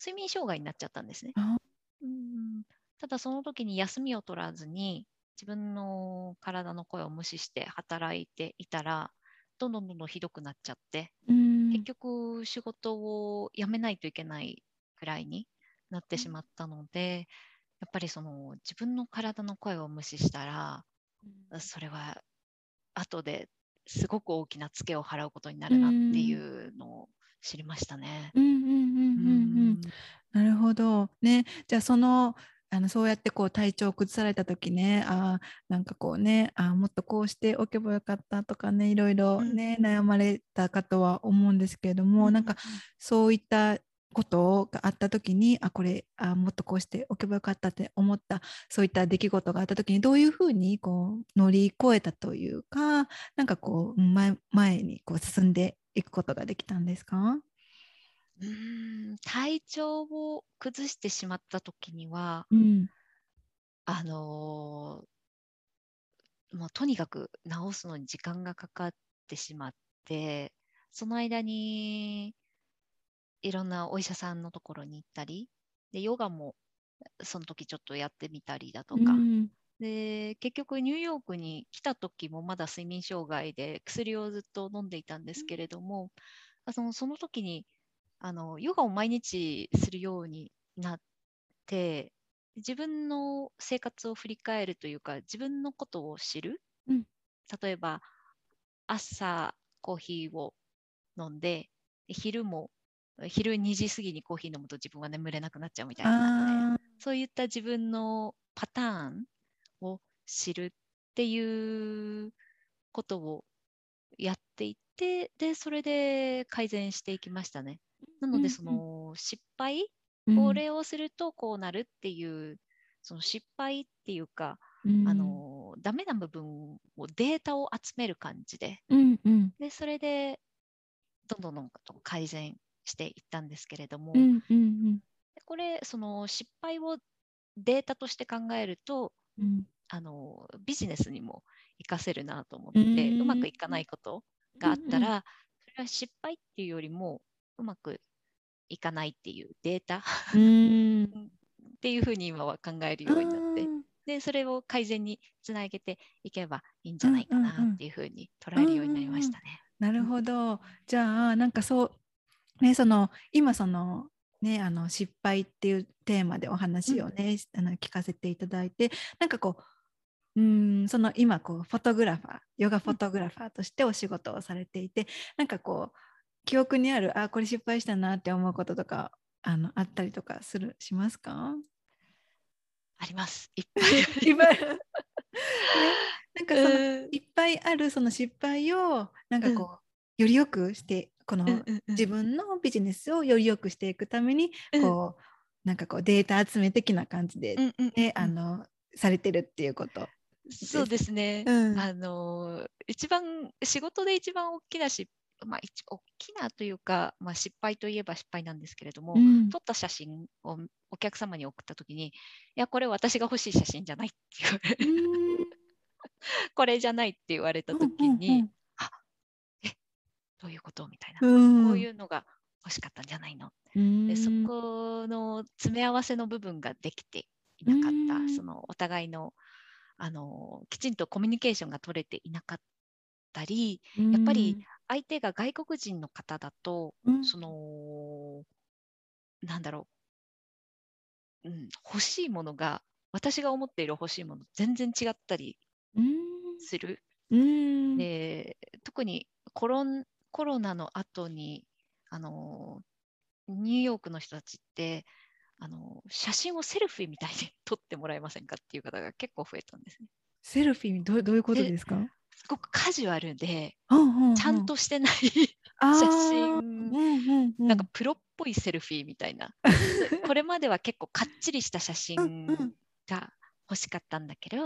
睡眠障害になっちゃったんですね。あうん。ただその時に休みを取らずに自分の体の声を無視して働いていたらどんどんどんどんひどくなっちゃってうん。結局仕事を辞めないといけないくらいになってしまったので、やっぱりその自分の体の声を無視したらそれは後ですごく大きなツケを払うことになるなっていうのを知りましたね。うんうんうんうんううん。んなるほど。ね。じゃあそのあのそうやってこう体調を崩された時ねあーなんかこうねあーもっとこうしておけばよかったとかねいろいろね、うん。悩まれたかとは思うんですけれども、なんかそういったことがあった時にあこれあもっとこうしておけばよかったって思ったそういった出来事があった時にどういうふうにこう乗り越えたというかなんかこう前前にこう進んでいくことができたんですか？うーん体調を崩してしまった時にはうん。あのーもうとにかく治すのに時間がかかってしまってその間にいろんなお医者さんのところに行ったりでヨガもその時ちょっとやってみたりだとか、うん。で結局ニューヨークに来た時もまだ睡眠障害で薬をずっと飲んでいたんですけれども、あそのその時にあのヨガを毎日するようになって自分の生活を振り返るというか自分のことを知る、うん。例えば朝コーヒーを飲んで昼も昼2時過ぎにコーヒー飲むと自分は眠れなくなっちゃうみたいなあそういった自分のパターンを知るっていうことをやっていって、で、それで改善していきましたね。なので、その失敗、ーこれをするとこうなるっていう、その失敗っていうか、うん。あの、ダメな部分をデータを集める感じで、うんうん。で、それでどんどんどん改善していったんですけれども、うんうんこれその失敗をデータとして考えるとうん。あのビジネスにも活かせるなと思っうて、ん。うまくいかないことがあったうんら、それは失敗っていうよりもうまくいかないっていうデータっうん。ていうふうに今は考えるようになって、うんでそれを改善につなげていけばいいんじゃないかなっていうふうに捉えるようになりましたね。なるほど。じゃあなんかそうねその今そのねあの失敗っていうテーマでお話をね、あの聞かせていただいてなんかこううーんその今こうフォトグラファーヨガフォトグラファーとしてお仕事をされていて、なんかこう記憶にあるあこれ失敗したなって思うこととかあのあったりとかするしますか？あります。いっぱい。あ りいっます ね。なんかそのうん。いっぱいあるその失敗をなんかこう、より良くしてこの自分のビジネスをより良くしていくために、うん。こうなんかこうデータ集め的な感じで、ねあのされてるっていうこと。そうですね。うん。あの一番仕事で一番大きなし、まあ、一大きなというか、まあ、失敗といえば失敗なんですけれども、うん。撮った写真をお客様に送った時にいやこれ私が欲しい写真じゃないって言われうん。これじゃないって言われた時に、うんどういうこと？みたいな、うん。こういうのが欲しかったんじゃないの、うん。でそこの詰め合わせの部分ができていなかった、うん。そのお互いのあのきちんとコミュニケーションが取れていなかったりやっぱり、相手が外国人の方だと、うん。そのなんだろう、うん、欲しいものが私が思っている欲しいもの全然違ったりうん。する。うん。で特にコロンコロナの後にあのニューヨークの人たちってあの写真をセルフィーみたいに 撮ってもらえませんかっていう方が結構増えたんですね。セルフィーどうどういうことですか、すごくカジュアルでうんううちゃんとしてない写真。うんうんうん。なんかプロっぽいセルフィーみたいな。これまでは結構かっちりした写真が欲しかったんだけれ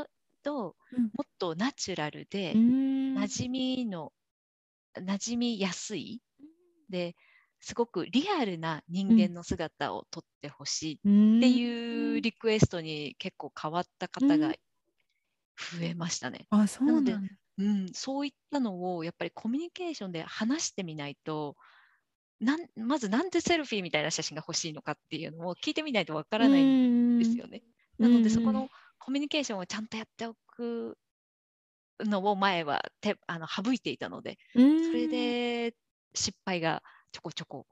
ど、うん。もっとナチュラルで、うん。馴染みの馴染みやすい。ですごくリアルな人間の姿を撮ってほしい。っっていうリクエストに結構変わった方が増えましたね。あそうなんだ。なうん、そういったのをやっぱりコミュニケーションで話してみないとなんまずなんでセルフィーみたいな写真が欲しいのかっていうのを聞いてみないとわからないんですよね。なのでそこのコミュニケーションをちゃんとやっておくのを前はてあの省いていたのでうん。それで失敗がちょこちょこ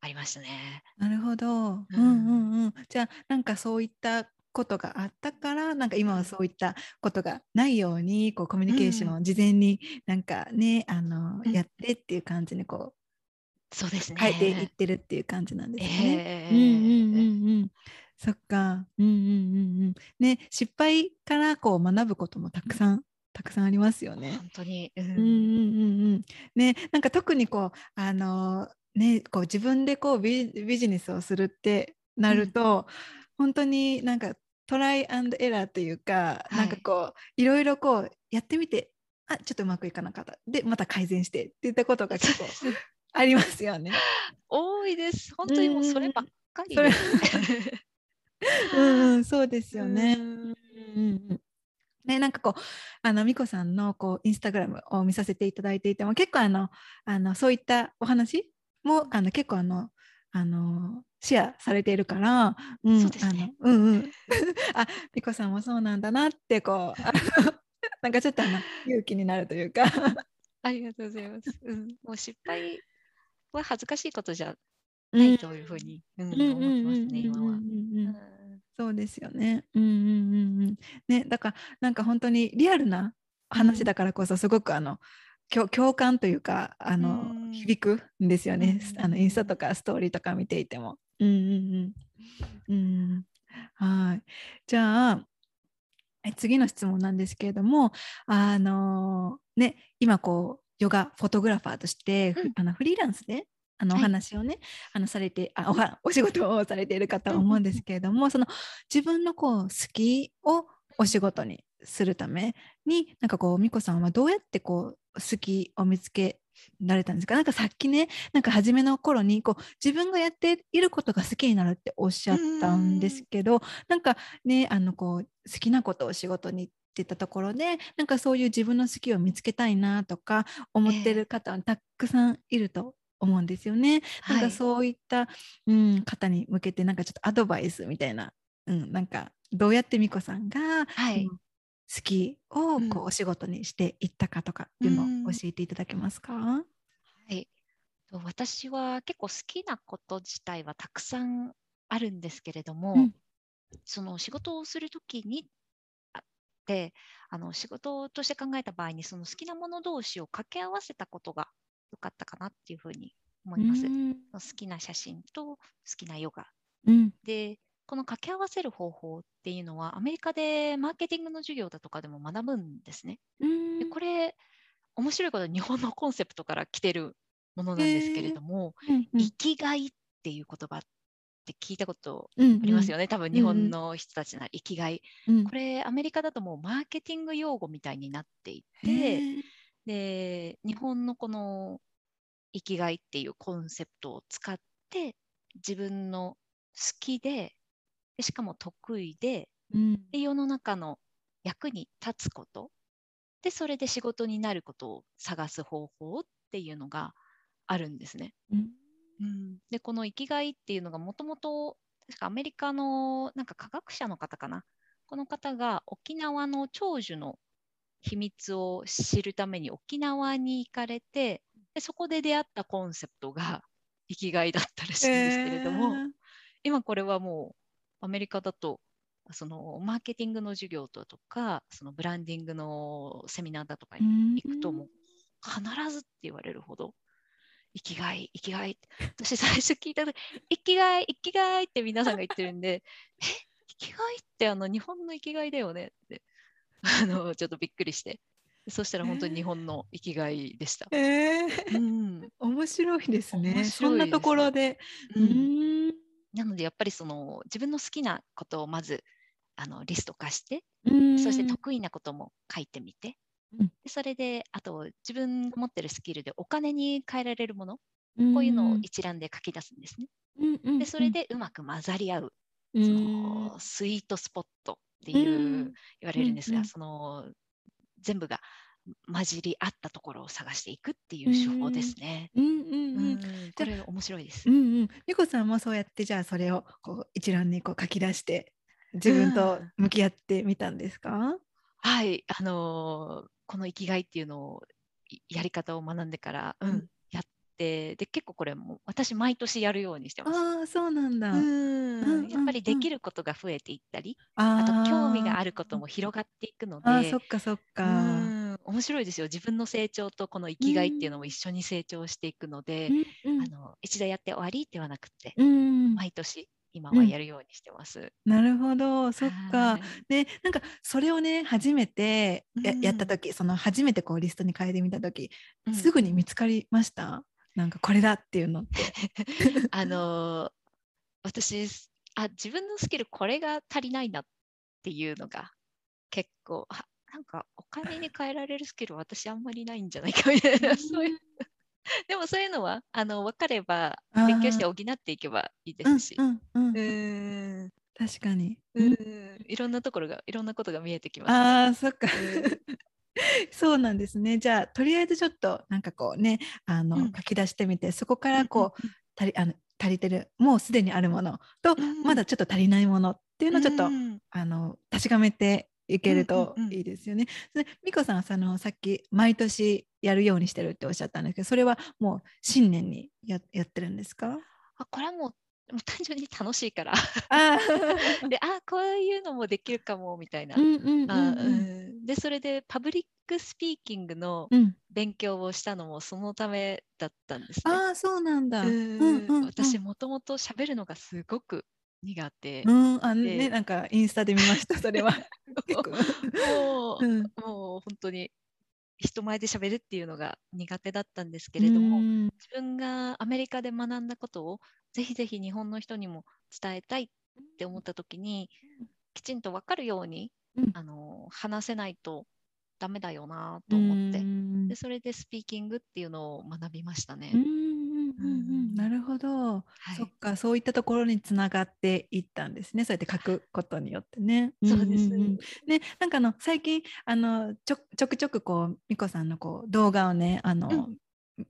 ありましたね。なるほど、うん、ううんんうん。じゃあなんかそういったことがあったからなんか今はそういったことがないようにこうコミュニケーションを事前になんかね、あのうん。やってっていう感じにこそうですね。う変えていってるっていう感じなんですね。えうんうんうんうん。そっか。うんうんうんうん。ね失敗からこう学ぶこともたくさんたくさんありますよね。本当に、うんうんうんうんうんねなんか特にこうあのねこう自分でこうビビジネスをするってなると、本当になんかトライアンドエラーというか、はいなんかこういろいろこうやってみてあちょっとうまくいかなかったでまた改善してっていったことが結構 ありますよね。多いです。本当にもうそればっかり。うんうん、そ うですよね。うんうんうんうんね、なんかこうあの美子さんのこうインスタグラムを見させていただいていても結構あのあのそういったお話もあの結構あのあのシェアされているから、うんそうですねあのうんうん、あ美子さんもそうなんだなってこう なんかちょっとあの勇気になるというか。ありがとうございます。うん、もう失敗は恥ずかしいことじゃないというふうに、うんうんうん思ってますね、今は。うんうんうんうんうんそうですよね。うんうんうんうん。ね、だからなんか本当にリアルな話だからこそすごくあの、共共感というかあの、うん響くんですよね、うんあのインスタとかストーリーとか見ていても。うんうんうん。うん、はい。じゃあえ次の質問なんですけれどもあのね今こうヨガフォトグラファーとして、ふうんあのフリーランスであのおはい。話をね、あのされてあおはお仕事をされているかと思うんですけれども、その自分のこう好きをお仕事にするためになんかこう美子さんはどうやってこう好きを見つけられたんですか？なんかさっきねなんか初めの頃にこう自分がやっていることが好きになるっておっしゃったんですけどなんかねあのこう好きなことを仕事にって言ったところでなんかそういう自分の好きを見つけたいなとか思ってる方はたくさんいると思うんですよね。なんかそういった、うん、方に向けてなんかちょっとアドバイスみたいな、うん、なんかどうやって美子さんが、はい、好きをこうお仕事にしていったかとかっていうのを教えていただけますか、はい、私は結構好きなこと自体はたくさんあるんですけれども、うん、その仕事をするときにであの仕事として考えた場合にその好きなもの同士を掛け合わせたことが良かったかなっていうふうに思います。好きな写真と好きなヨガ。うん、でこの掛け合わせる方法っていうのはアメリカでマーケティングの授業だとかでも学ぶんですね。でこれ面白いことは日本のコンセプトから来てるものなんですけれども、えー。うんうん、生きがいっていう言葉って聞いたことありますよね、うんうん、多分日本の人たちなら生きがい、うん、これアメリカだともうマーケティング用語みたいになっていて、で日本のこの生きがいっていうコンセプトを使って自分の好きででしかも得意でうん、で世の中の役に立つこと。でそれで仕事になることを探す方法っていうのがあるんですね。うん、うん、でこの生きがいっていうのがもともと確かアメリカのなんか科学者の方かな。この方が沖縄の長寿の秘密を知るために沖縄に行かれてでそこで出会ったコンセプトが 生きがいだったらしいんですけれども、えー、今これはもうアメリカだとそのマーケティングの授業とかそのブランディングのセミナーだとかに行くともう必ずって言われるほど生きがい生きがい私最初聞いた時生きがい生きがいって皆さんが言ってるんで え？生きがいってあの日本の生きがいだよねってあのちょっとびっくりして。そしたら本当に日本の生きがいでした。えー、うん、面白いですね。そんなところで。うん。なのでやっぱりその自分の好きなことをまずあのリスト化して、そして得意なことも書いてみて、でそれであと自分が持ってるスキルでお金に変えられるもの、こういうのを一覧で書き出すんですね。でそれでうまく混ざり合う、そのスイートスポットっていう言われるんですが、その全部が混じり合ったところを探していくっていう手法ですね。うんうんうん。これ面白いです。うんうん。美子さんもそうやってじゃあそれをこう一覧にこう書き出して自分と向き合ってみたんですか？うん、はい、あのー、この生きがいっていうのをやり方を学んでから、うん、てで結構これも私毎年やるようにしてます。ああそうなんだ。うんやっぱりできることが増えていったり、あと興味があることも広がっていくので、あそっかそっか。面白いですよ自分の成長とこの生きがいっていうのも一緒に成長していくので、うん、あの一度やって終わりではなくて、うん、毎年今はやるようにしてます。うん、なるほど、そっか。で、なんかそれをね、初めてや,、やった時、その初めてこうリストに変えてみた時、うん、すぐに見つかりました？なんかこれだっていうのって。あの私あ自分のスキルこれが足りないなっていうのが結構なんかお金に換えられるスキル私あんまりないんじゃないかみたいな、そういう。でもそういうのはあの分かれば勉強して補っていけばいいですし。うんうんうん、確かに。うんいろんなところがいろんなことが見えてきます、ね、ああそっか。そうなんですね。じゃあとりあえずちょっとなんかこうねあの、うん、書き出してみてそこからこう、足りあの足りてるもうすでにあるものと、うん、まだちょっと足りないものっていうのをちょっと、うん、あの確かめていけるといいですよね。うん。うんうん、美子さんあのさっき毎年やるようにしてるっておっしゃったんですけどそれはもう新年にややってるんですか？あこれはもうもう単純に楽しいから。あ であこういうのもできるかもみたいな。でそれで public speaking の勉強をしたのもそのためだったんですね。あそうなんだ。私もともと喋るのがすごく苦手うん、あね、なんかインスタで見ました、それは。もう、うん、もう本当に人前で喋るっていうのが苦手だったんですけれども、自分がアメリカで学んだことをぜひぜひ日本の人にも伝えたいって思った時に、きちんと分かるように、うん、あの話せないとダメだよなと思って、うん。でそれでスピーキングっていうのを学びましたね。うんうんなるほど、はい。そっか。そういったところにつながっていったんですね。そうやって書くことによってね。そうです。ねなんかあの最近あのちょちょくちょくこう美子さんのこう動画をねあの、うん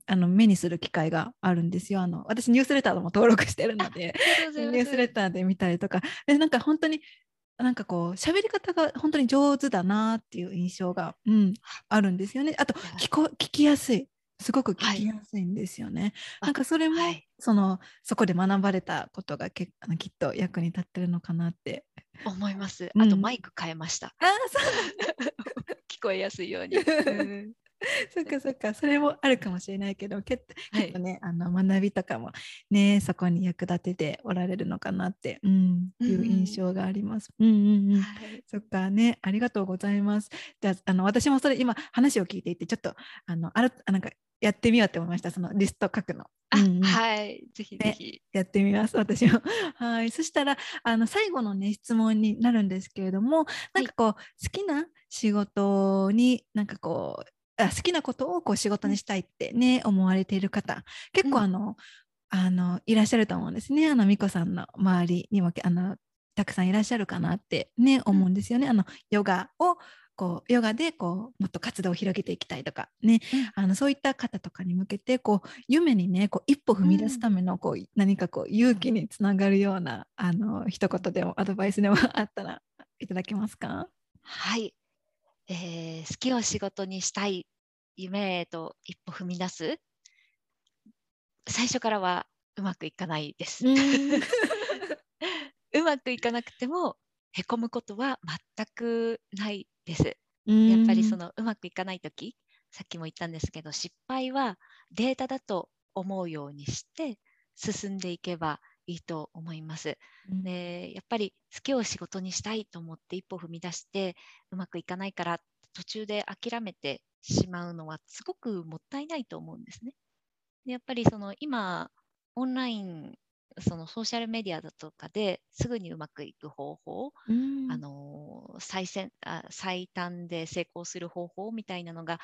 あの目にする機会があるんですよ。あの私ニュースレターも登録してるのでニュースレターで見たりとかでなんか本当になんかこう喋り方が本当に上手だなっていう印象が、うん、あるんですよね。あと聞こ聞きやすいすごく聞はいきやすいんですよね。あなんかそれも、はいそのそこで学ばれたことがけあのきっと役に立ってるのかなって。思います。うんあとマイク変えました。ああそう 聞こえやすいように。うん そっかそっかそれもあるかもしれないけど結構ね、あの学びとかもねそこに役立てておられるのかなって、うん、うんいう印象があります。うんうんうんはいそっかね、ありがとうございます。じゃあ、あの私もそれ今話を聞いていて、ちょっとあのあらあなんかやってみようって思いました。そのリスト書くの。あ、うんうんはい、ぜひぜひ。やってみます、私も。はい、そしたらあの最後のね質問になるんですけれども、なんかこう、好きな仕事になんかこうあ好きなことをこう仕事にしたいってね、思われている方、結構うん。あの、あのいらっしゃると思うんですね。あの美子さんの周りにもあのたくさんいらっしゃるかなってね思うんですよね。あのヨガをこうヨガでこうもっと活動を広げていきたいとかね、あのそういった方とかに向けてこう夢にねこう一歩踏み出すためのこう、何かこう勇気につながるようなあの一言でもアドバイスでもあったらいただけますか？はい、えー好きを仕事にしたい夢へと一歩踏み出す最初からはうまくいかないです。う まくいかなくてもへこむことは全くないです。やっぱりそのうまくいかない時さっきも言ったんですけど失敗はデータだと思うようにして進んでいけばいいと思います。うんでやっぱり好きを仕事にしたいと思って一歩踏み出してうまくいかないから途中で諦めてしまうのはすごくもったいないと思うんですね。でやっぱりその今オンラインそのソーシャルメディアだとかですぐにうまくいく方法、うんあの最先あ最短で成功する方法みたいなのが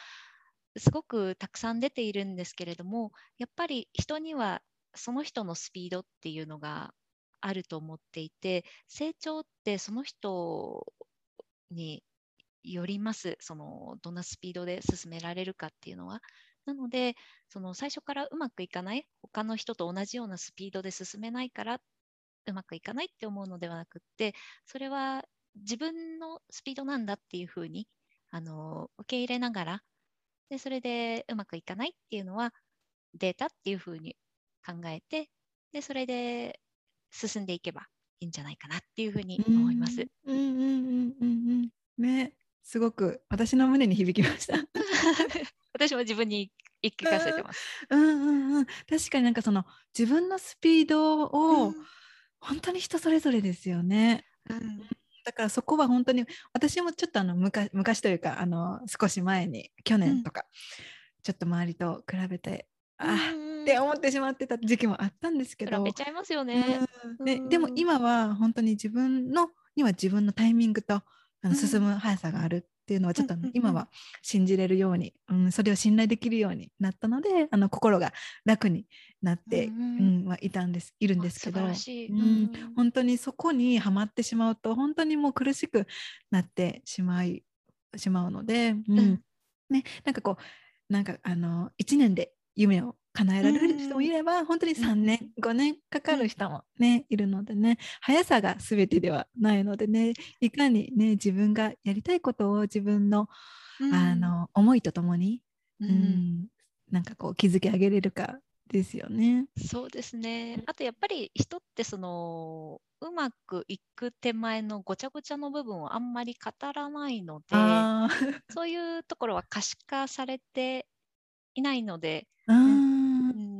すごくたくさん出ているんですけれどもやっぱり人にはその人のスピードっていうのがあると思っていて成長ってその人によりますそのどんなスピードで進められるかっていうのは。なのでその最初からうまくいかない他の人と同じようなスピードで進めないからうまくいかないって思うのではなくってそれは自分のスピードなんだっていうふうにあの受け入れながらでそれでうまくいかないっていうのはデータっていうふうに考えてでそれで進んでいけばいいんじゃないかなっていうふうに思います。うんうんうんうんうんねすごく私の胸に響きました。私も自分に言い聞かせてます。うんうんうん確かになんかその自分のスピードを、本当に人それぞれですよね。うんだからそこは本当に私もちょっとあの昔昔というかあの少し前に去年とか、ちょっと周りと比べて、あーって思ってしまってた時期もあったんですけど、比べちゃいますよね。うん。ねでもうん。今は本当に自分のには自分のタイミングとあのうん。進む速さがあるっていうのはちょっと今は信じれるように、うん、それを信頼できるようになったのであの心が楽になって、ううんんはいたんですいるんですけど。うん。うん。本当にそこにはまってしまうと本当にもう苦しくなってしまいしまうので、うん。うん。ね、なんかこうなんかあの1年で夢を叶えられる人もいれば、本当に3年、5年かかる人もね、いるのでね速さが全てではないのでねいかにね自分がやりたいことを自分の,、あの思いとともに、ううん。んなんかこう築き上げれるかですよね。そうですね。あとやっぱり人ってそのうまくいく手前のごちゃごちゃの部分をあんまり語らないので、そういうところは可視化されていないので、うん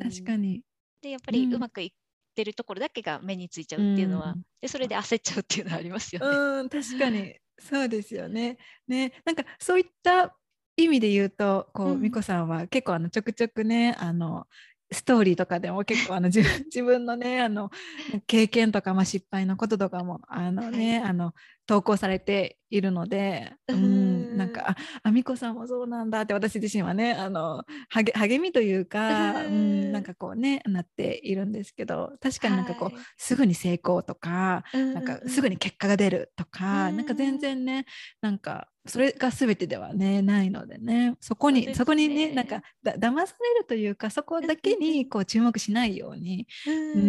確かに。でやっぱりうまくいってるところだけが目についちゃうっていうのは、うんでそれで焦っちゃうっていうのはありますよね。うん、確かに そうですよね。ね、なんかそういった意味で言うと、こう、うん美子さんは結構あのちょくちょくね、あのストーリーとかでも結構あの 自分のねあの経験とか、まあ、失敗のこととかもあのね、はい、あの投稿されているので、うん、なんかああみこさんもそうなんだって私自身はねあの励みというか、うん、なんかこうねなっているんですけど確かになんかこう、はい、すぐに成功とか、なんかすぐに結果が出るとか、なんか全然ねなんかそれが全てではねないのでね。そこにそ、ね,、そこにねなんかだ騙されるというかそこだけにこう注目しないように、う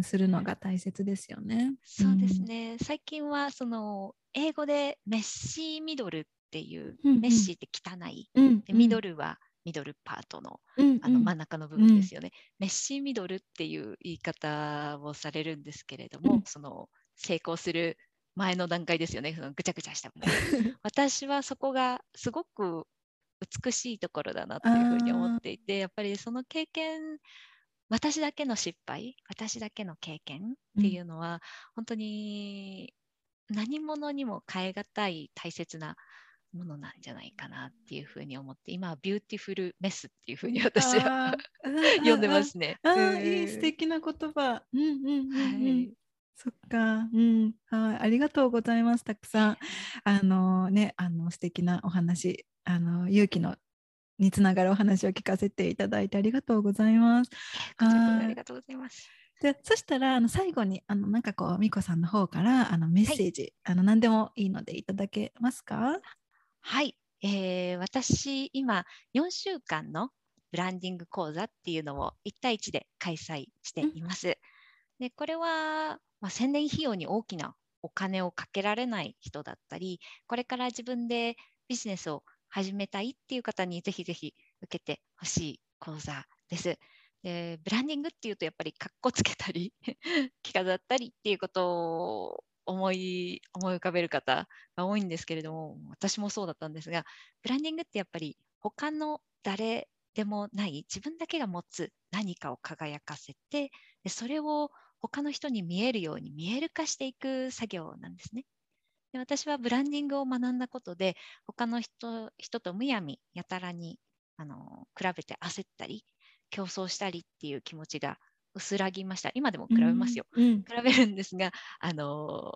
ん、するのが大切ですよね。そうですね、最近はその英語でメッシーミドルっていう、うんうん、メッシーって汚い、うんうん、でミドルはミドルパートのうんうん、あの真ん中の部分ですよね、うん、メッシーミドルっていう言い方をされるんですけれども、うん、その成功する前の段階ですよね。そのぐちゃぐちゃしたもの。私はそこがすごく美しいところだなっていうふうに思っていてやっぱりその経験私だけの失敗私だけの経験っていうのは、うん、本当に何者にも代え難い大切なものなんじゃないかなっていうふうに思って今は beautiful mess っていうふうに私は 呼んでますね。ああ、いい素敵な言葉。うんうんうん、うん、はいそっか、うん、はい、ありがとうございます。たくさん、あのね、あの素敵なお話、あの勇気のにつながるお話を聞かせていただいてありがとうございます。ありがとうございます。でそしたらあの最後にあのなんかこう美子さんの方からあのメッセージ、はい、あの何でもいいのでいただけますか？はい、えー、私今4週間のブランディング講座っていうのを1対1で開催しています。うん、でこれは、まあ、宣伝費用に大きなお金をかけられない人だったりこれから自分でビジネスを始めたいっていう方にぜひぜひ受けてほしい講座です。でブランディングっていうとやっぱりかっこつけたり 着飾ったりっていうことを思い思い浮かべる方が多いんですけれども私もそうだったんですがブランディングってやっぱり他の誰でもない自分だけが持つ何かを輝かせてでそれを他の人に見えるように見える化していく作業なんですね。で私はブランディングを学んだことで他の人人とむやみやたらにあの比べて焦ったり競争したりっていう気持ちが薄らぎました。今でも比べますよ。うんうん、比べるんですが、あの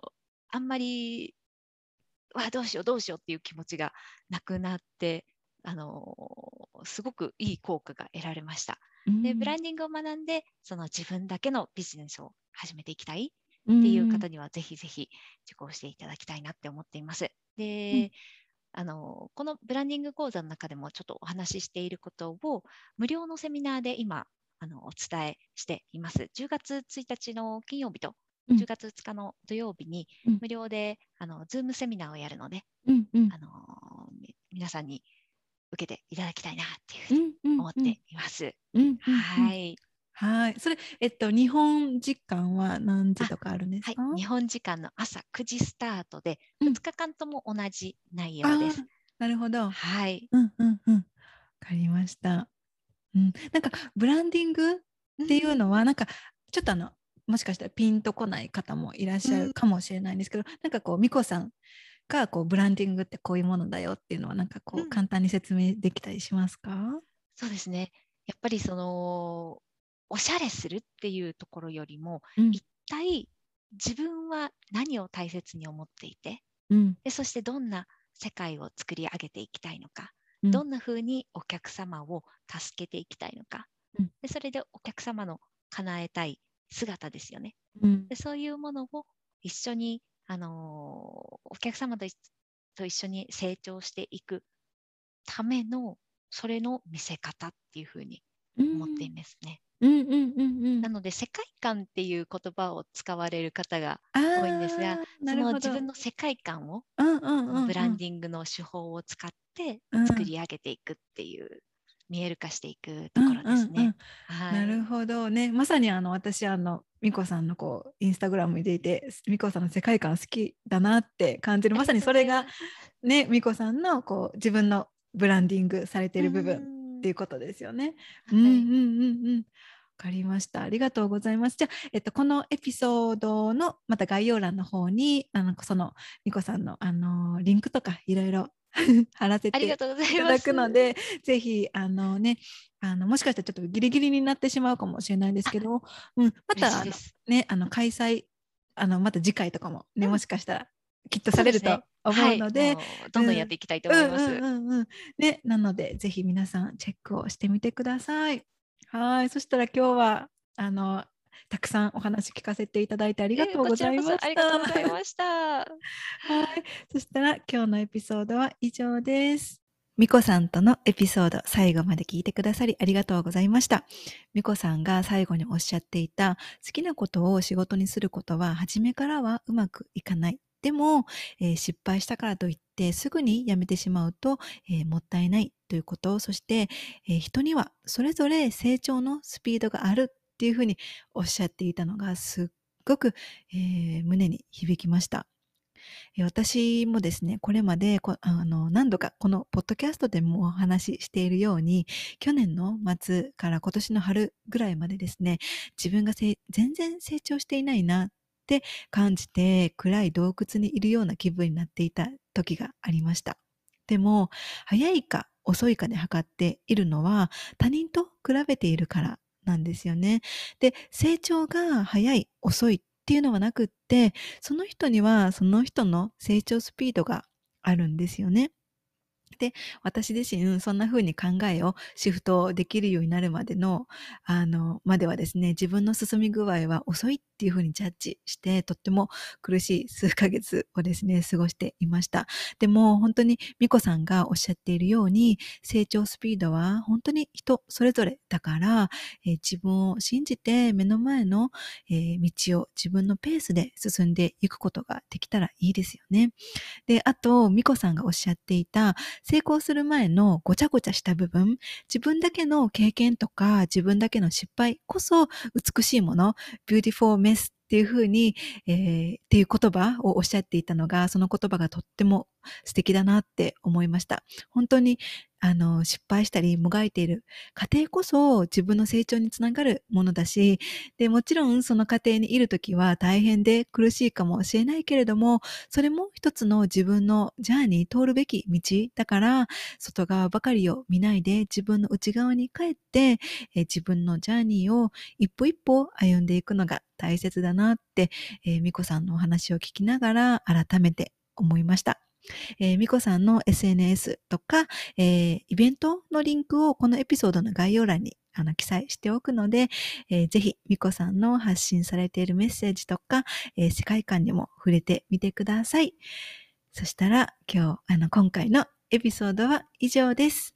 あんまり、わどうしようどうしようっていう気持ちがなくなって、あのすごくいい効果が得られました。でブランディングを学んでその自分だけのビジネスを始めていきたいっていう方には、ぜひぜひ受講していただきたいなって思っています。で、あのこのブランディング講座の中でもちょっとお話ししていることを無料のセミナーで今あのお伝えしています。10月1日の金曜日と10月2日の土曜日に無料で、うん、あの Zoom セミナーをやるので、うんうん、あの皆さんに受けていただきたいなっていうふうに思っています。はい。はい。それ、えっと、日本時間は何時とかあるんですか、はい、日本時間の朝9時スタートで、2日間とも同じ内容です。なるほど。はい。うんうんうん。わかりました。うん。なんか、ブランディングっていうのは、うん、なんか、ちょっとあの、もしかしたらピンとこない方もいらっしゃるかもしれないんですけど、うん、なんかこう、美子さんがこうブランディングってこういうものだよっていうのはなんかこう、簡単に説明できたりしますか？そうですねやっぱりそのおしゃれするっていうところよりも、うん、一体自分は何を大切に思っていて、うん、でそしてどんな世界を作り上げていきたいのか、うん、どんなふうにお客様を助けていきたいのか、でそれでお客様の叶えたい姿ですよね、でそういうものを一緒に、あのー、お客様とと一緒に成長していくためのそれの見せ方っていうふうに思っていますね。うんうんうんうん、なので世界観っていう言葉を使われる方が多いんですがその自分の世界観を、うんうんうんうん、ブランディングの手法を使って作り上げていくっていう、うん、見える化していくところですね。うんうんうん。はい、なるほどね。まさにあの私あの美子さんのこうインスタグラム見ていて美子さんの世界観好きだなって感じる。まさにそれがね美子さんのこう自分のブランディングされている部分っていうことですよね。うんうんうんうん。わかりました。ありがとうございます。じゃあ、えっと、このエピソードのまた概要欄の方に、あのそのニコさんのあのリンクとかいろいろ 貼らせていいただ。くので、ぜひ、あのね、あの、もしかしたらちょっとギリギリになってしまうかもしれないですけど、うん、また。ね、あの、開催、あの、また次回とかもね、うんもしかしたら、きっとされると思うので、はい、どんどんやっていきたいと思います。うんうんうんうん。ね、なので、ぜひ皆さんチェックをしてみてください。はい。そしたら今日は、あの、たくさんお話聞かせていただいてありがとうございました。えーありがとうございました。はい。そしたら今日のエピソードは以上です。みこさんとのエピソード最後まで聞いてくださりありがとうございました。みこさんが最後におっしゃっていた好きなことを仕事にすることは初めからはうまくいかない。でも、えー失敗したからといってすぐにやめてしまうと、えーもったいないということ、そして、えー人にはそれぞれ成長のスピードがあるっていうふうにおっしゃっていたのがすっごく、え胸に響きました。私もですね、これまであの何度かこのポッドキャストでもお話ししているように、去年の末から今年の春ぐらいまでですね、自分が全然成長していないなって感じて、暗い洞窟にいるような気分になっていた時がありました。でも、早いか遅いかで測っているのは他人と比べているからなんですよね。で、成長が早い、遅いっていうのはなくって、その人にはその人の成長スピードがあるんですよね。で、私自身、そんな風に考えをシフトできるようになるまでの、あの、まではですね、自分の進み具合は遅いっていう風にジャッジして、とっても苦しい数ヶ月をですね、過ごしていました。でも、本当にミコさんがおっしゃっているように、成長スピードは本当に人それぞれだから、えー自分を信じて目の前の、えー道を自分のペースで進んでいくことができたらいいですよね。で、あと、ミコさんがおっしゃっていた、成功する前のごちゃごちゃした部分、自分だけの経験とか、自分だけの失敗こそ美しいもの、 beautiful mess っていうふうに、えーっていう言葉をおっしゃっていたのが、その言葉がとっても素敵だなって思いました。本当に、あの、失敗したり、もがいている過程こそ自分の成長につながるものだし、で、もちろんその過程にいるときは大変で苦しいかもしれないけれども、それも一つの自分のジャーニー通るべき道だから、外側ばかりを見ないで自分の内側に帰って、え自分のジャーニーを一歩一歩歩んでいくのが大切だなって、えー、みこさんのお話を聞きながら改めて思いました。えー、みこさんの SNS とか、えーイベントのリンクをこのエピソードの概要欄にあの記載しておくので、えーぜひ、みこさんの発信されているメッセージとか、えー世界観にも触れてみてください。そしたら、今日、あの、今回のエピソードは以上です。